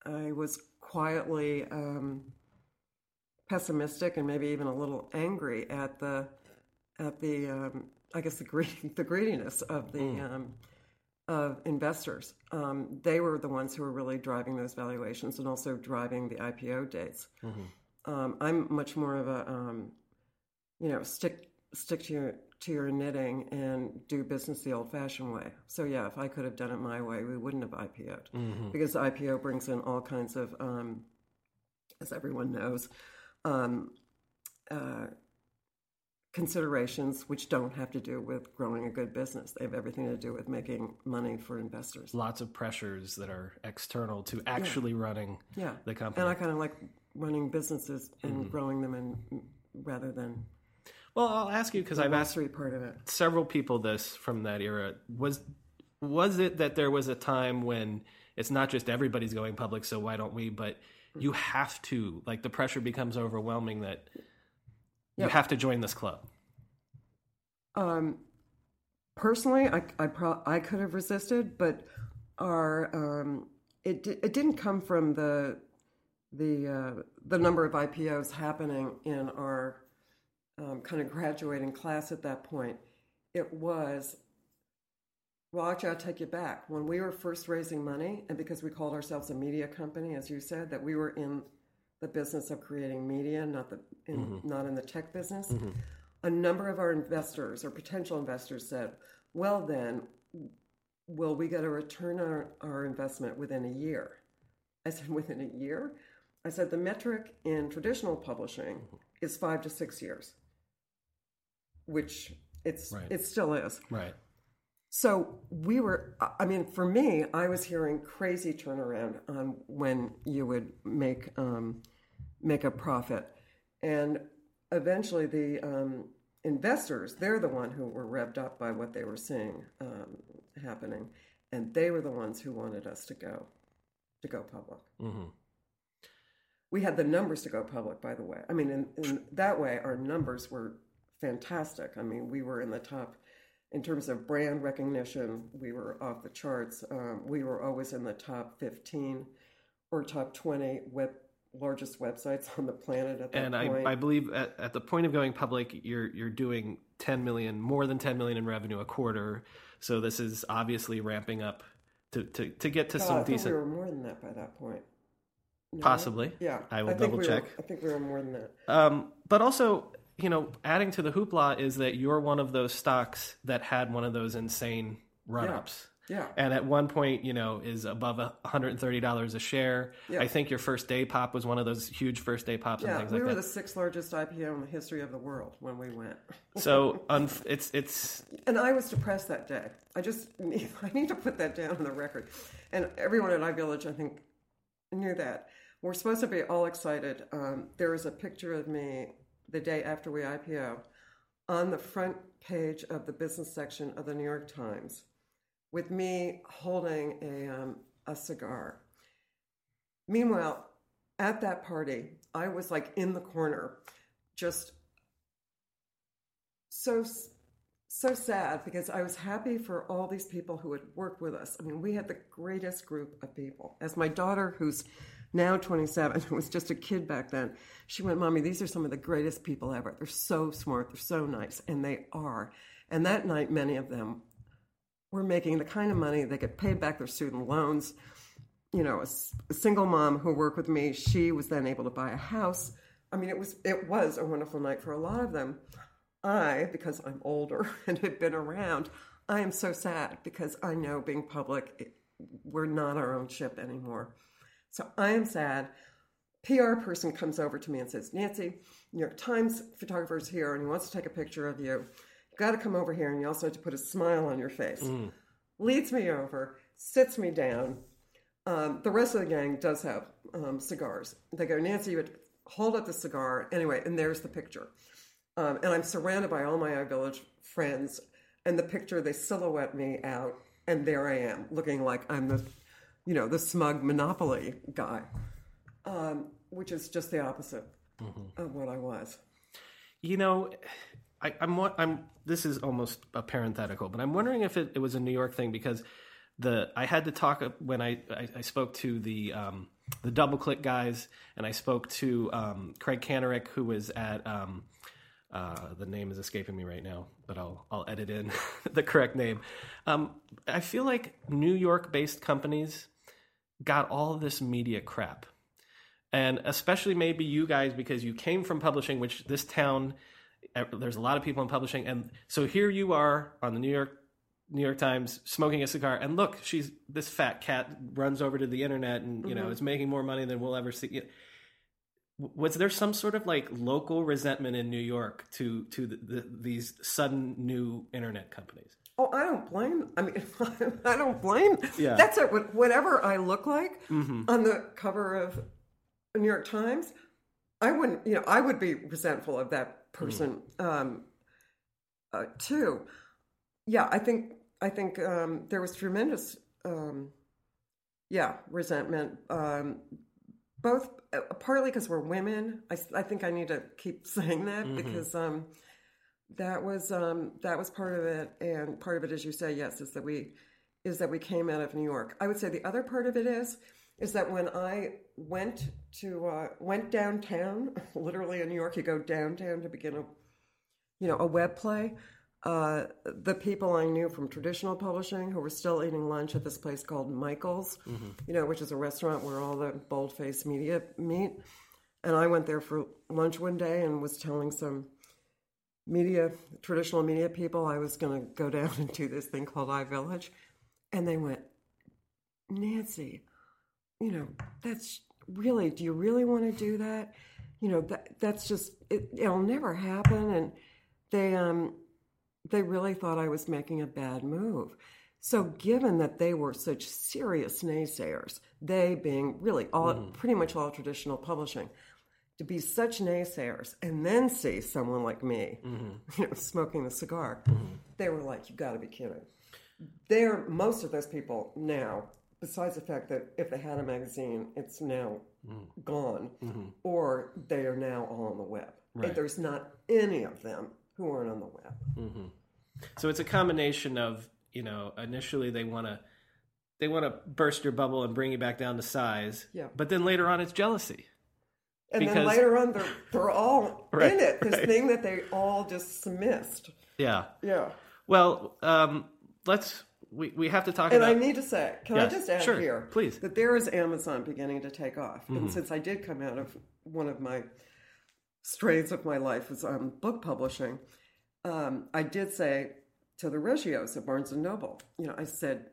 I was quietly um, pessimistic and maybe even a little angry at the at the um, I guess the greed, the greediness of the um, of investors. Um, they were the ones who were really driving those valuations and also driving the IPO dates. Um, I'm much more of a um, you know stick stick to your to your knitting and do business the old fashioned way. So, yeah, if I could have done it my way, we wouldn't have IPO'd because IPO brings in all kinds of, um, as everyone knows, um, uh, considerations which don't have to do with growing a good business. They have everything to do with making money for investors.
Lots of pressures that are external to actually running
Yeah.
the company.
And I kind of like running businesses and mm-hmm. growing them and rather than
well, I'll ask you because I've asked
part of it.
several people this from that era. Was was it that there was a time when it's not just everybody's going public, so why don't we? But mm. you have to like the pressure becomes overwhelming that you have to join this club.
Um, personally, I I, pro- I could have resisted, but our um, it di- it didn't come from the the uh, the number of IPOs happening in our um, kind of graduating class at that point. It was well, actually, I'll take you back. When we were first raising money, and because we called ourselves a media company, as you said, that we were in the business of creating media, not the in, mm-hmm. not in the tech business. Mm-hmm. A number of our investors or potential investors said, "Well, then, will we get a return on our, our investment within a year?" I said, "Within a year?" I said, "The metric in traditional publishing mm-hmm. is five to six years, which it's
Right.
it still is."
Right.
So we were, I mean, for me, I was hearing crazy turnaround on when you would make um, make a profit, and eventually the um, investors, they're the one who were revved up by what they were seeing um, happening, and they were the ones who wanted us to go to go public. Mm-hmm. We had the numbers to go public, by the way. I mean, in, in that way, our numbers were fantastic. I mean, we were in the top in terms of brand recognition. We were off the charts. Um, we were always in the top 15 or top 20 web largest websites on the planet at that
And I,
point.
I believe at, at the point of going public, you're you're doing 10 million, more than 10 million in revenue a quarter. So this is obviously ramping up to, to, to get to
God,
some
I think
decent,
we were more than that by that point. No?
possibly.
Yeah,
I will
think
double
we
check.
Were, I think we were more than that.
Um, but also, you know, adding to the hoopla is that you're one of those stocks that had one of those insane run ups.
Yeah.
And at one point, you know, is above a $130 a share.
Yeah.
I think your first day pop was one of those huge first day pops and
Yeah,
things
we
like
were the sixth largest IPO in the history of the world when we went.
so it's it's
And I was depressed that day. I just need, I need to put that down on the record. And everyone at iVillage, I think, knew that. We're supposed to be all excited. Um, there was a picture of me the day after we IPO on the front page of the business section of the New York Times with me holding a, um, a cigar. Meanwhile, at that party, I was like in the corner, just so so sad because I was happy for all these people who had worked with us. I mean, we had the greatest group of people. As my daughter, who's now 27, who was just a kid back then, she went, Mommy, these are some of the greatest people ever. They're so smart, they're so nice, and they are. And that night, many of them were making the kind of money they could pay back their student loans. You know, a single mom who worked with me, she was then able to buy a house. I mean, it was it was a wonderful night for a lot of them. I, because I'm older and have been around, I am so sad because I know being public, it, we're not our own ship anymore. So I am sad. PR person comes over to me and says, Nancy, New York Times photographer is here and he wants to take a picture of you. You've got to come over here and you also have to put a smile on your face. Leads me over, sits me down. Um, the rest of the gang does have um, cigars. They go, Nancy, you would hold up the cigar. Anyway, and there's the picture. Um, and I'm surrounded by all my iVillage friends. And the picture, they silhouette me out, and there I am, looking like I'm the, you know, the smug monopoly guy, um, which is just the opposite of what I was.
You know, I, I'm I'm. This is almost a parenthetical, but I'm wondering if it, it was a New York thing because the I had to talk when I I, I spoke to the um, the DoubleClick guys and I spoke to um, Craig Kanarick who was at um, uh, the name is escaping me right now, but I'll I'll edit in the correct name. Um, I feel like New York based companies got all this media crap and especially maybe you guys because you came from publishing which this town eh, there's a lot of people in publishing, and so here you are on the New York New York Times smoking a cigar, and look, she's this fat cat runs over to the internet and you know mm-hmm. is making more money than we'll ever see. Was there some sort of like local resentment in New York to to the, the, these sudden new internet companies?
Oh, I don't blame. I mean, I don't blame.
Yeah.
That's it. Whatever I look like on the cover of the New York Times, I wouldn't. You know, I would be resentful of that person um, uh, too. Yeah, I think. I think um, there was tremendous. Um, yeah, resentment. Um, both uh, partly because we're women. I, I think I need to keep saying that because um, that was um, that was part of it, and part of it, as you say, yes, is that we is that we came out of New York. I would say the other part of it is is that when I went to uh, went downtown, literally in New York, you go downtown to begin a you know a web play. Uh, the people I knew from traditional publishing who were still eating lunch at this place called Michael's, you know, which is a restaurant where all the bold-faced media meet. And I went there for lunch one day and was telling some media, traditional media people, I was going to go down and do this thing called iVillage. And they went, Nancy, you know, that's really, do you really want to do that? You know, that that's just, it, it'll never happen. And they, um, they really thought I was making a bad move. So, given that they were such serious naysayers, they being really all pretty much all traditional publishing, to be such naysayers and then see someone like me, mm-hmm. you know, smoking the cigar, mm-hmm. they were like, "You got to be kidding." They're most of those people now. Besides the fact that if they had a magazine, it's now mm. gone, mm-hmm. or they are now all on the web.
Right.
There's not any of them who aren't on the web.
So it's a combination of you know initially they want to they want to burst your bubble and bring you back down to size,
Yeah.
But then later on it's jealousy.
And then later on, they're, they're all
Right,
in it. This
right.
thing that they all just dismissed.
Yeah.
Yeah.
Well, um, let's we, we have to talk
And
about And
I need to say, can
Yes,
I just add
sure,
here,
please.
that there is Amazon beginning to take off.
Mm-hmm.
And since I did come out of one of my strains of my life was um, book publishing, um, I did say to the Riggios at Barnes and Noble, you know, I said,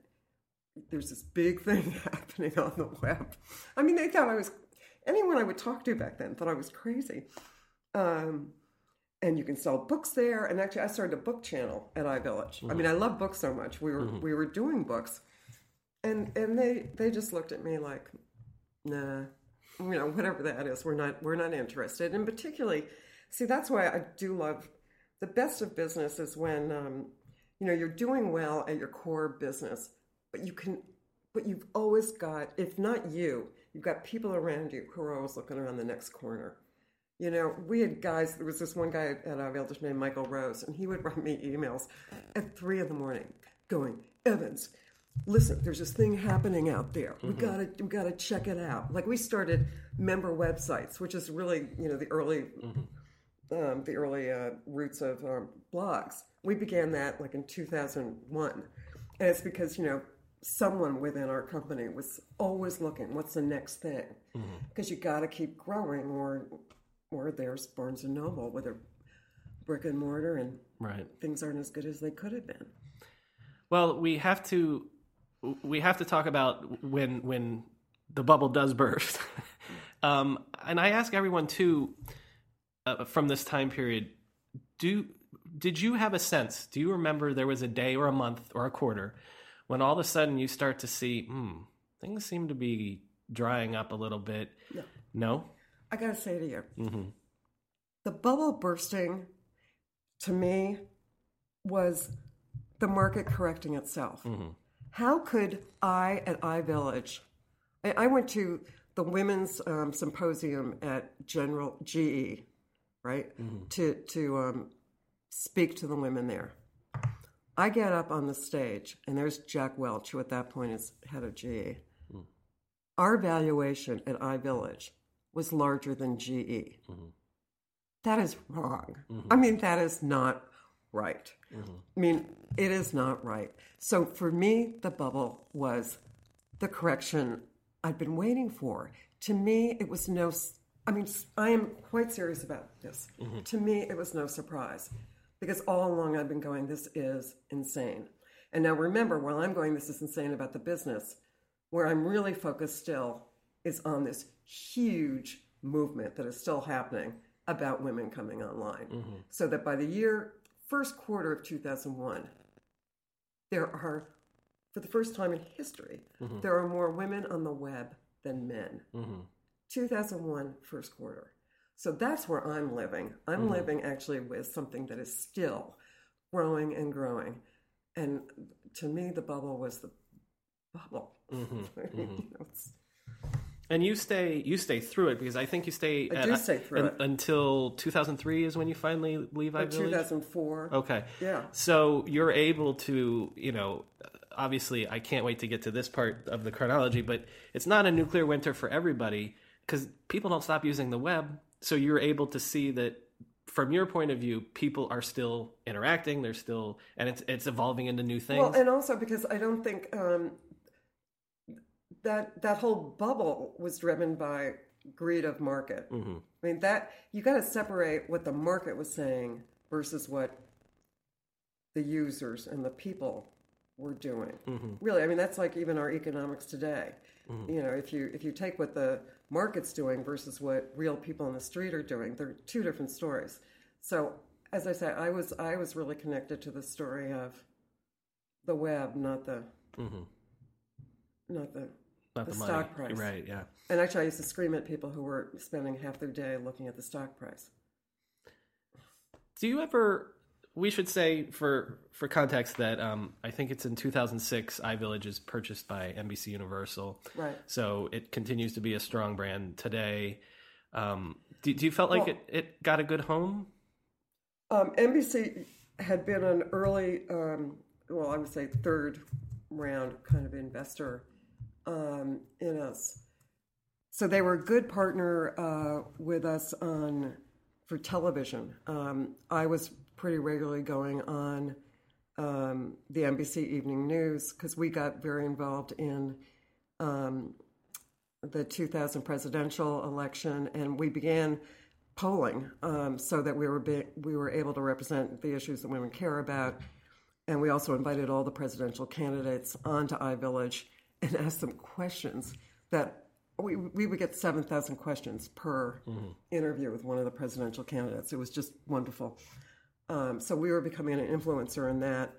"There's this big thing happening on the web." I mean, they thought I was anyone I would talk to back then thought I was crazy. Um, and you can sell books there. And actually, I started a book channel at iVillage. I mean, I love books so much. We were we were doing books, and and they they just looked at me like, nah, you know, whatever that is, we're not we're not interested. And particularly, see, that's why I do love the best of business is when um, you know you're doing well at your core business, but you can, but you've always got, if not you, you've got people around you who are always looking around the next corner. You know, we had guys. There was this one guy at uh, Valdez named Michael Rose, and he would write me emails at three in the morning, going, "Evans, listen, there's this thing happening out there. We gotta, we gotta check it out." Like we started member websites, which is really, you know, the early, um, the early uh, roots of um, blogs. We began that like in 2001, and it's because you know someone within our company was always looking, what's the next thing? Because you got to keep growing, or or there's Barnes and Noble with a brick and mortar, and
right.
things aren't as good as they could have been.
Well, we have to we have to talk about when when the bubble does burst. um, and I ask everyone too uh, from this time period, do did you have a sense? Do you remember there was a day or a month or a quarter when all of a sudden you start to see, hmm, things seem to be drying up a little bit?
No.
No.
I got to say to you,
Mm-hmm.
the bubble bursting to me was the market correcting itself. How could I at iVillage? I, I went to the women's um, symposium at General GE, right, to to um, speak to the women there. I get up on the stage, and there's Jack Welch, who at that point is head of GE. Mm-hmm. Our valuation at iVillage was larger than GE. Mm-hmm. That is wrong. Mm-hmm. I mean, that is not right. I mean, it is not right. So for me, the bubble was the correction I'd been waiting for. To me, it was no I mean, I am quite serious about this. To me, it was no surprise because all along I've been going, this is insane. And now remember, while I'm going, this is insane about the business, where I'm really focused still is on this huge movement that is still happening about women coming online. Mm-hmm. So that by the year, first quarter of 2001, there are, for the first time in history, mm-hmm. there are more women on the web than men. Mm-hmm. 2001 first quarter. So that's where I'm living. I'm mm-hmm. living actually with something that is still growing and growing. And to me, the bubble was the bubble. Mm-hmm. You mm-hmm. know, it's-
And you stay you stay through it because I think you stay.
I do stay through it.
until 2003 is when you finally leave iVillage.
2004.
Okay.
Yeah.
So you're able to, you know, obviously I can't wait to get to this part of the chronology, but it's not a nuclear winter for everybody because people don't stop using the web. So you're able to see that from your point of view, people are still interacting. They're still, and it's it's evolving into new things.
Well, and also because I don't think um, that that whole bubble was driven by greed of market.
Mm-hmm.
I mean that you got to separate what the market was saying versus what the users and the people were doing.
Mm-hmm.
Really, I mean that's like even our economics today. You know, if you if you take what the market's doing versus what real people on the street are doing, they're two different stories. So, as I said, I was I was really connected to the story of the web, not the not the
Mm-hmm. not
the
the,
stock price.
right? Yeah.
And actually, I used to scream at people who were spending half their day looking at the stock price.
Do you ever? We should say for for context that um, I think it's in 2006. iVillage is purchased by NBC Universal,
Right.
So it continues to be a strong brand today. Um, do, do you felt like
Well-
it, it got a good home?
Um, NBC had been an early, um, well, I would say third round kind of investor um, in us. So they were a good partner uh, with us on for television. Um, I was pretty regularly going on um, the NBC Evening News because we got very involved in um, the 2000 presidential election, and we began polling um, so that we were be, we were able to represent the issues that women care about. And we also invited all the presidential candidates onto iVillage and asked them questions that we, we would get 7,000 questions per interview with one of the presidential candidates. It was just wonderful. Um, so we were becoming an influencer in that.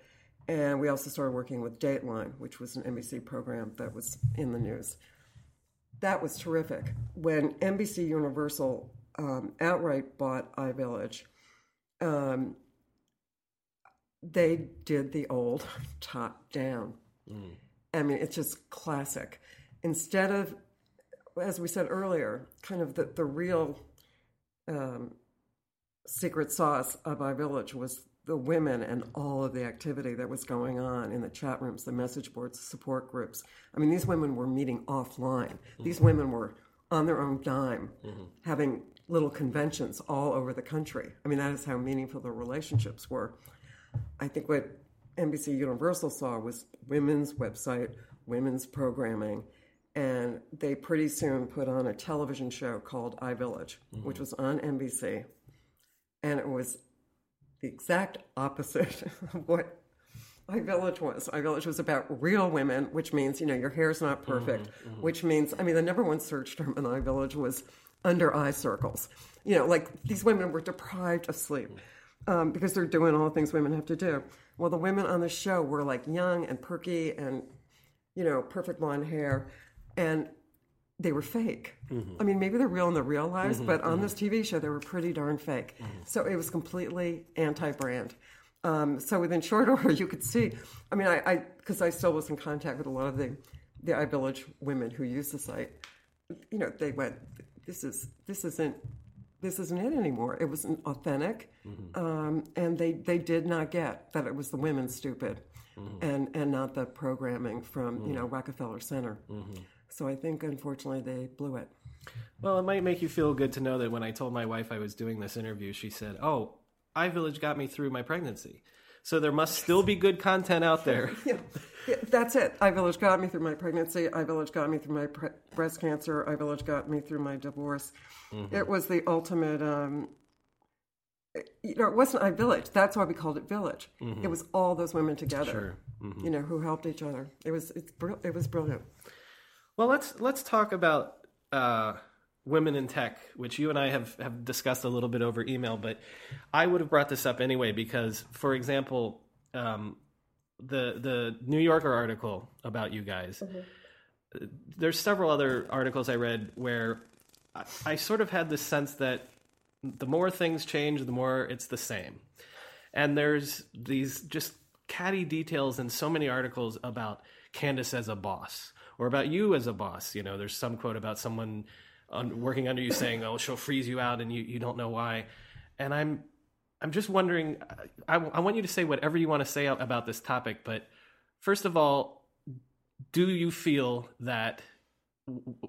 And we also started working with Dateline, which was an NBC program that was in the news. That was terrific. When NBC Universal um, outright bought iVillage, um, they did the old top down. I mean, it's just classic. Instead of, as we said earlier, kind of the, the real um, secret sauce of iVillage was the women and all of the activity that was going on in the chat rooms, the message boards, the support groups. I mean, these women were meeting offline. Mm-hmm. These women were on their own dime, mm-hmm. having little conventions all over the country. I mean, that is how meaningful the relationships were. I think what NBC Universal saw was women's website, women's programming, and they pretty soon put on a television show called iVillage, which mm-hmm. was on NBC. And it was the exact opposite of what iVillage was. iVillage was about real women, which means, you know, your hair's not perfect, which means, I mean, the number one search term in iVillage was under eye circles. You know, like these women were deprived of sleep um, because they're doing all the things women have to do. Well, the women on the show were like young and perky and, you know, perfect blonde hair. And they were fake. Mm-hmm. I mean, maybe they're real in their real lives, mm-hmm. but on mm-hmm. this TV show, they were pretty darn fake. So it was completely anti-brand. Um, so within short order, you could see. I mean, I because I, still was in contact with a lot of the the iVillage women who use the site. You know, they went, "This is this isn't this isn't it anymore." It wasn't authentic, um, and they they did not get that it was the women stupid, and and not the programming from you know Rockefeller Center. So I think, unfortunately, they blew it.
Well, it might make you feel good to know that when I told my wife I was doing this interview, she said, "Oh, iVillage got me through my pregnancy." So there must still be good content out there.
Yeah, yeah, that's it. iVillage got me through my pregnancy. iVillage got me through my pre- breast cancer. iVillage got me through my divorce.
Mm-hmm.
It was the ultimate. Um, you know, it wasn't iVillage. That's why we called it Village. It was all those women together.
Mm-hmm.
You know, who helped each other. It was it's it was brilliant.
Well, let's let's talk about uh, women in tech, which you and I have have discussed a little bit over email. But I would have brought this up anyway because, for example, um, the the New Yorker article about you guys. uh, There's several other articles I read where I, I sort of had this sense that the more things change, the more it's the same. And there's these just catty details in so many articles about Candice as a boss or about you as a boss. You know, there's some quote about someone un- working under you saying, "Oh, she'll freeze you out," and you, you don't know why. And I'm I'm just wondering. I, I want you to say whatever you want to say about this topic, but first of all, do you feel that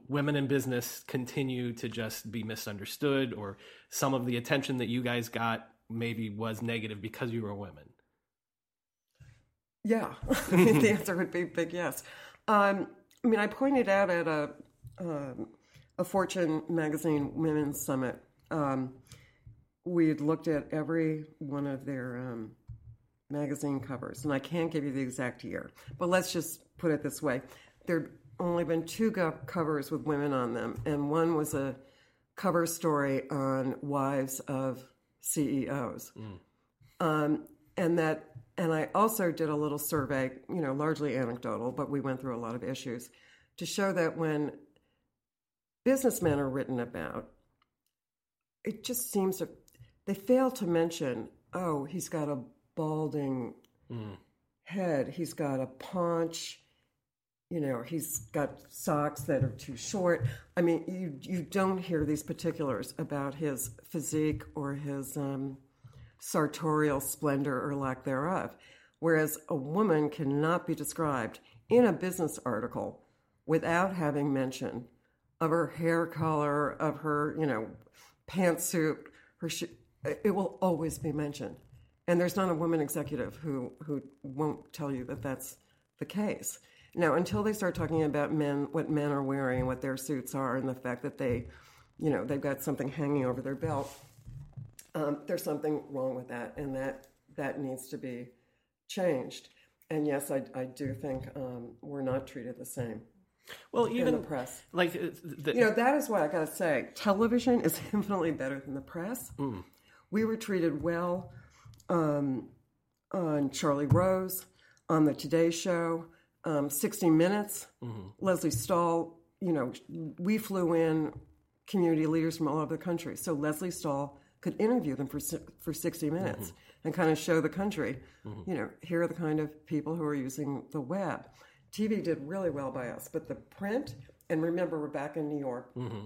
women in business continue to just be misunderstood, or some of the attention that you guys got maybe was negative because you were women?
Yeah, the answer would be big yes. Um, I mean, I pointed out at a um, a Fortune magazine women's summit. Um, we had looked at every one of their um, magazine covers, and I can't give you the exact year, but let's just put it this way: there'd only been two go- covers with women on them, and one was a cover story on wives of CEOs. Um, and that, and I also did a little survey, you know, largely anecdotal, but we went through a lot of issues to show that when businessmen are written about, it just seems to, they fail to mention, oh, he's got a balding head, he's got a paunch, you know, he's got socks that are too short. I mean, you you don't hear these particulars about his physique or his um, sartorial splendor or lack thereof. Whereas a woman cannot be described in a business article without having mention of her hair color, of her, you know, pantsuit, her sh- it will always be mentioned. And there's not a woman executive who who won't tell you that that's the case. Now, until they start talking about men, what men are wearing, what their suits are, and the fact that they, you know, they've got something hanging over their belt, um, there's something wrong with that, and that that needs to be changed. And yes, I, I do think um, we're not treated the same
Well, even
the press.
like uh, the,
You know, that is why I got to say, television is infinitely better than the press. We were treated well um, on Charlie Rose, on the Today Show, um, 60 Minutes, Lesley Stahl. You know, we flew in community leaders from all over the country, so Lesley Stahl could interview them for for 60 minutes mm-hmm. and kind of show the country. Mm-hmm. You know, here are the kind of people who are using the web. TV did really well by us, but the print, and remember, we're back in New York. Mm-hmm.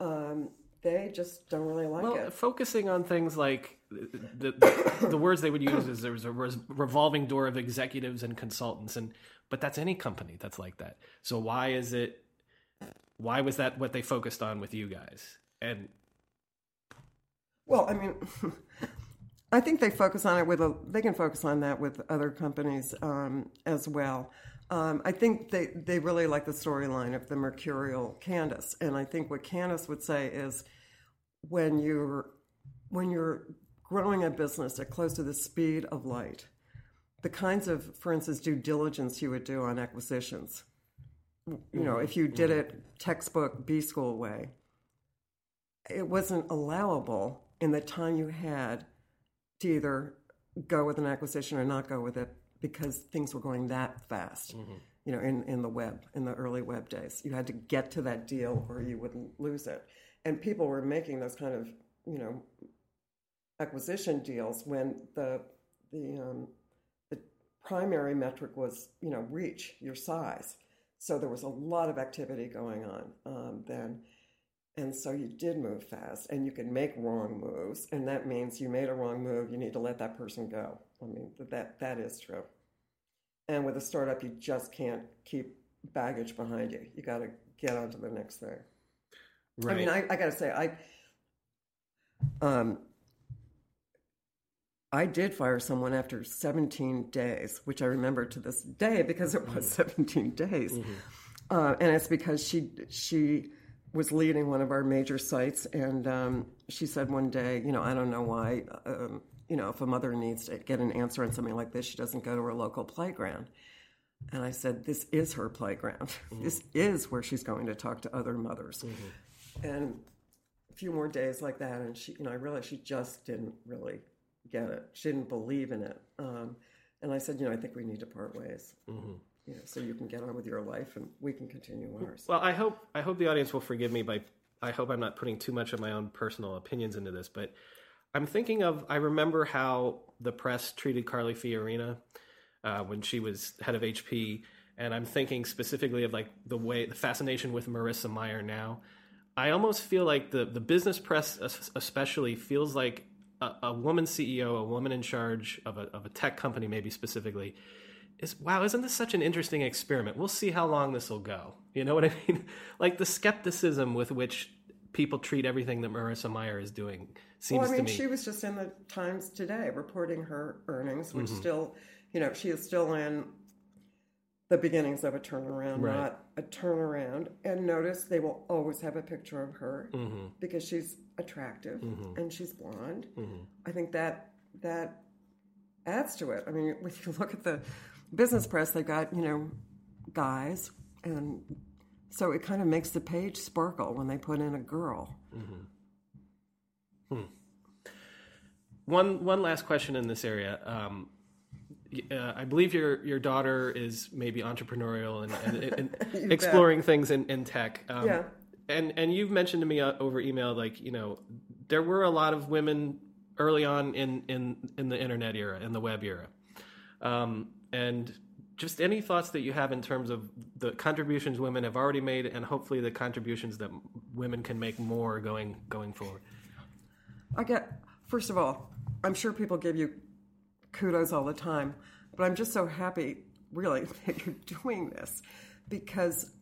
Um, they just don't really like
well,
it.
focusing on things like the, the the words they would use is there was a revolving door of executives and consultants, and but that's any company that's like that. So why is it? Why was that what they focused on with you guys? And
Well, I mean, I think they focus on it with a. They can focus on that with other companies um, as well. Um, I think they they really like the storyline of the mercurial Candice, and I think what Candice would say is when you're when you're growing a business at close to the speed of light, the kinds of, for instance, due diligence you would do on acquisitions. You know, if you did it textbook B school way, it wasn't allowable in the time you had to either go with an acquisition or not go with it because things were going that fast. You know, in, in the web, in the early web days, you had to get to that deal or you wouldn't lose it. And people were making those kind of, you know, acquisition deals when the the um, the primary metric was, you know, reach your size. So there was a lot of activity going on um, then. And so you did move fast and you can make wrong moves. And that means you made a wrong move, you need to let that person go. I mean, that, that is true. And with a startup, you just can't keep baggage behind you. You got to get on to the next thing.
right,
I mean, I, I got to say, I, um, I did fire someone after 17 days, which I remember to this day because it was 17 days. Uh, and it's because she she was leading one of our major sites, and um, she said one day, you know, I don't know why, um, you know, if a mother needs to get an answer on something like this, she doesn't go to her local playground. And I said, this is her playground. This is where she's going to talk to other mothers. And a few more days like that, and she, you know, I realized she just didn't really get it. She didn't believe in it. Um, and I said, you know, I think we need to part ways. Know, so you can get on with your life, and we can continue on ours.
Well, I hope I hope the audience will forgive me by I hope I'm not putting too much of my own personal opinions into this, but I'm thinking of I remember how the press treated Carly Fiorina uh, when she was head of HP, and I'm thinking specifically of like the way the fascination with Marissa Mayer now. I almost feel like the the business press especially feels like a, a woman CEO, a woman in charge of a of a tech company, maybe specifically, is wow, isn't this such an interesting experiment? We'll see how long this will go. You know what I mean? Like the skepticism with which people treat everything that Marissa Mayer is doing seems
Well, I mean,
me.
she was just in the Times today reporting her earnings, which
Mm-hmm.
still, you know, she is still in the beginnings of a turnaround,
Right.
not a turnaround. And notice they will always have a picture of her
Mm-hmm.
because she's attractive and she's blonde.
Mm-hmm.
I think that that adds to it. I mean, when you look at the business press, they've got you know guys, and so it kind of makes the page sparkle when they put in a girl.
One one last question in this area. Um, uh, I believe your your daughter is maybe entrepreneurial and, and, and exploring things in, in tech. Um,
Yeah.
And and you've mentioned to me uh, over email, like you know, there were a lot of women early on in in in the internet era, in the web era, um, and just any thoughts that you have in terms of the contributions women have already made, and hopefully the contributions that women can make more going going forward.
I get, first of all, I'm sure people give you kudos all the time, but I'm just so happy, really, that you're doing this because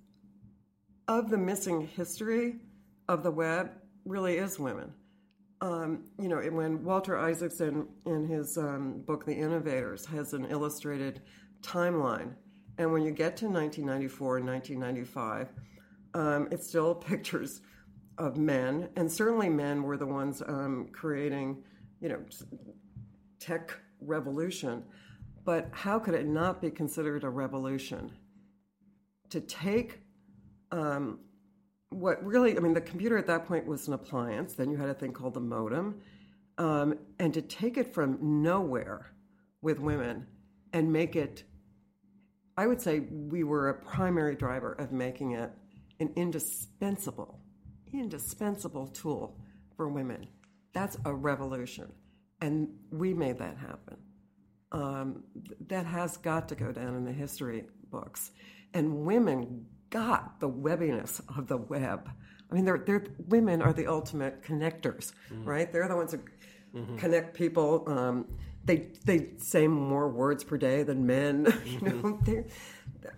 of the missing history of the web really is women. Um, you know, when Walter Isaacson, in his um, book *The Innovators*, has an illustrated timeline, and when you get to 1994 and 1995, um, it's still pictures of men, and certainly men were the ones um, creating, you know, tech revolution. But how could it not be considered a revolution? To take um, what really, I mean, the computer at that point was an appliance. Then you had a thing called the modem. Um, and to take it from nowhere with women and make it, I would say we were a primary driver of making it an indispensable, indispensable tool for women. That's a revolution. And we made that happen um, that has got to go down in the history books. And women got the webbiness of the web. I mean, they're, they're, women are the ultimate connectors, mm-hmm. right? They're the ones who mm-hmm. connect people. Um, they, they say more words per day than men. you mm-hmm. know, they're-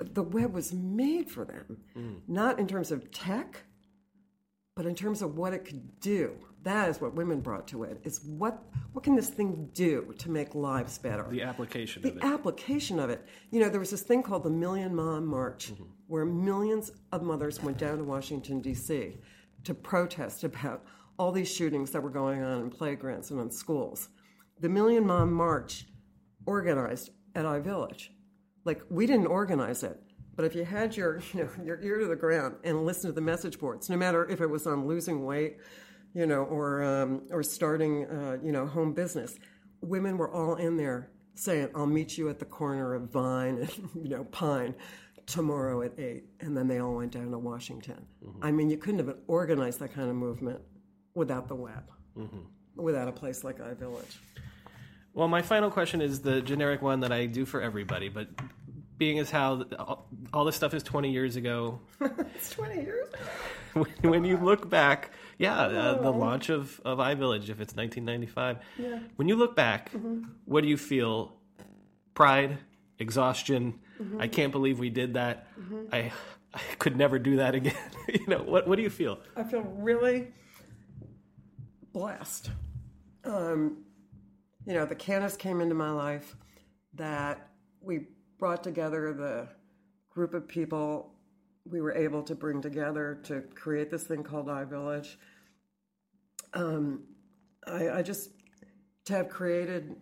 the web was made for them, mm. not in terms of tech, but in terms of what it could do. That is what women brought to it. Is what what can this thing do to make lives better?
The application
the
of it.
application of it. You know, there was this thing called the Million Mom March, mm-hmm. where millions of mothers went down to Washington, D.C. to protest about all these shootings that were going on in playgrounds and in schools. The Million Mom March organized at iVillage. Like, we didn't organize it. But if you had your, you know, your ear to the ground and listened to the message boards, no matter if it was on losing weight, you know, or um, or starting, uh, you know, home business, women were all in there saying, "I'll meet you at the corner of Vine and you know Pine tomorrow at 8. And then they all went down to Washington. I mean, you couldn't have organized that kind of movement without the web, without a place like iVillage.
Well, my final question is the generic one that I do for everybody, but being as how all, all this stuff is 20 years ago,
It's 20 years.
when, when you look back, yeah, uh, the launch of, of iVillage, if it's 1995, Yeah. when you look back, what do you feel? Pride, exhaustion. I can't believe we did that. I, I could never do that again. you know, what, what do you feel?
I feel really blessed. Um, you know, the Candice came into my life, that we brought together the group of people we were able to bring together to create this thing called iVillage. Um, I, I just to have created,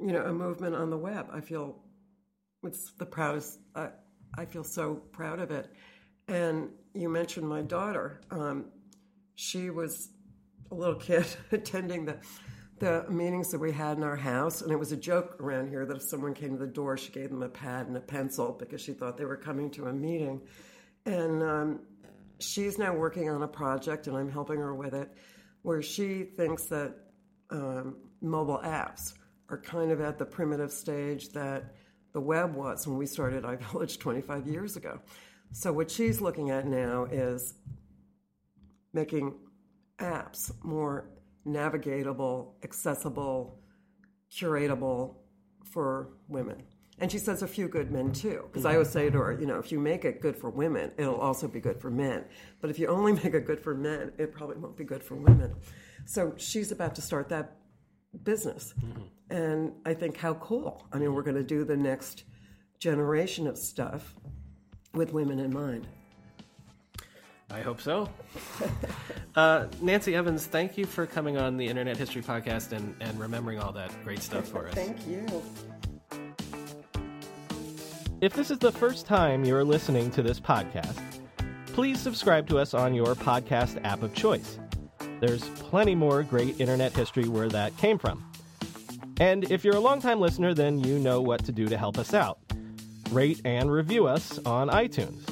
you know, a movement on the web. I feel it's the proudest. I, I feel so proud of it. And you mentioned my daughter. Um, she was a little kid attending the the meetings that we had in our house, and it was a joke around here that if someone came to the door, she gave them a pad and a pencil because she thought they were coming to a meeting. And um, she's now working on a project, and I'm helping her with it, where she thinks that um, mobile apps are kind of at the primitive stage that the web was when we started iVillage 25 years ago. So what she's looking at now is making apps more navigatable, accessible, curatable for women. And she says a few good men too. Because I always say to her, you know, if you make it good for women, it'll also be good for men. But if you only make it good for men, it probably won't be good for women. So she's about to start that business. Mm-hmm. And I think how cool. I mean, we're going to do the next generation of stuff with women in mind.
I hope so. uh, Nancy Evans, thank you for coming on the Internet History Podcast and, and remembering all that great stuff for us.
thank you.
If this is the first time you're listening to this podcast, please subscribe to us on your podcast app of choice. There's plenty more great internet history where that came from. And if you're a longtime listener, then you know what to do to help us out. Rate and review us on iTunes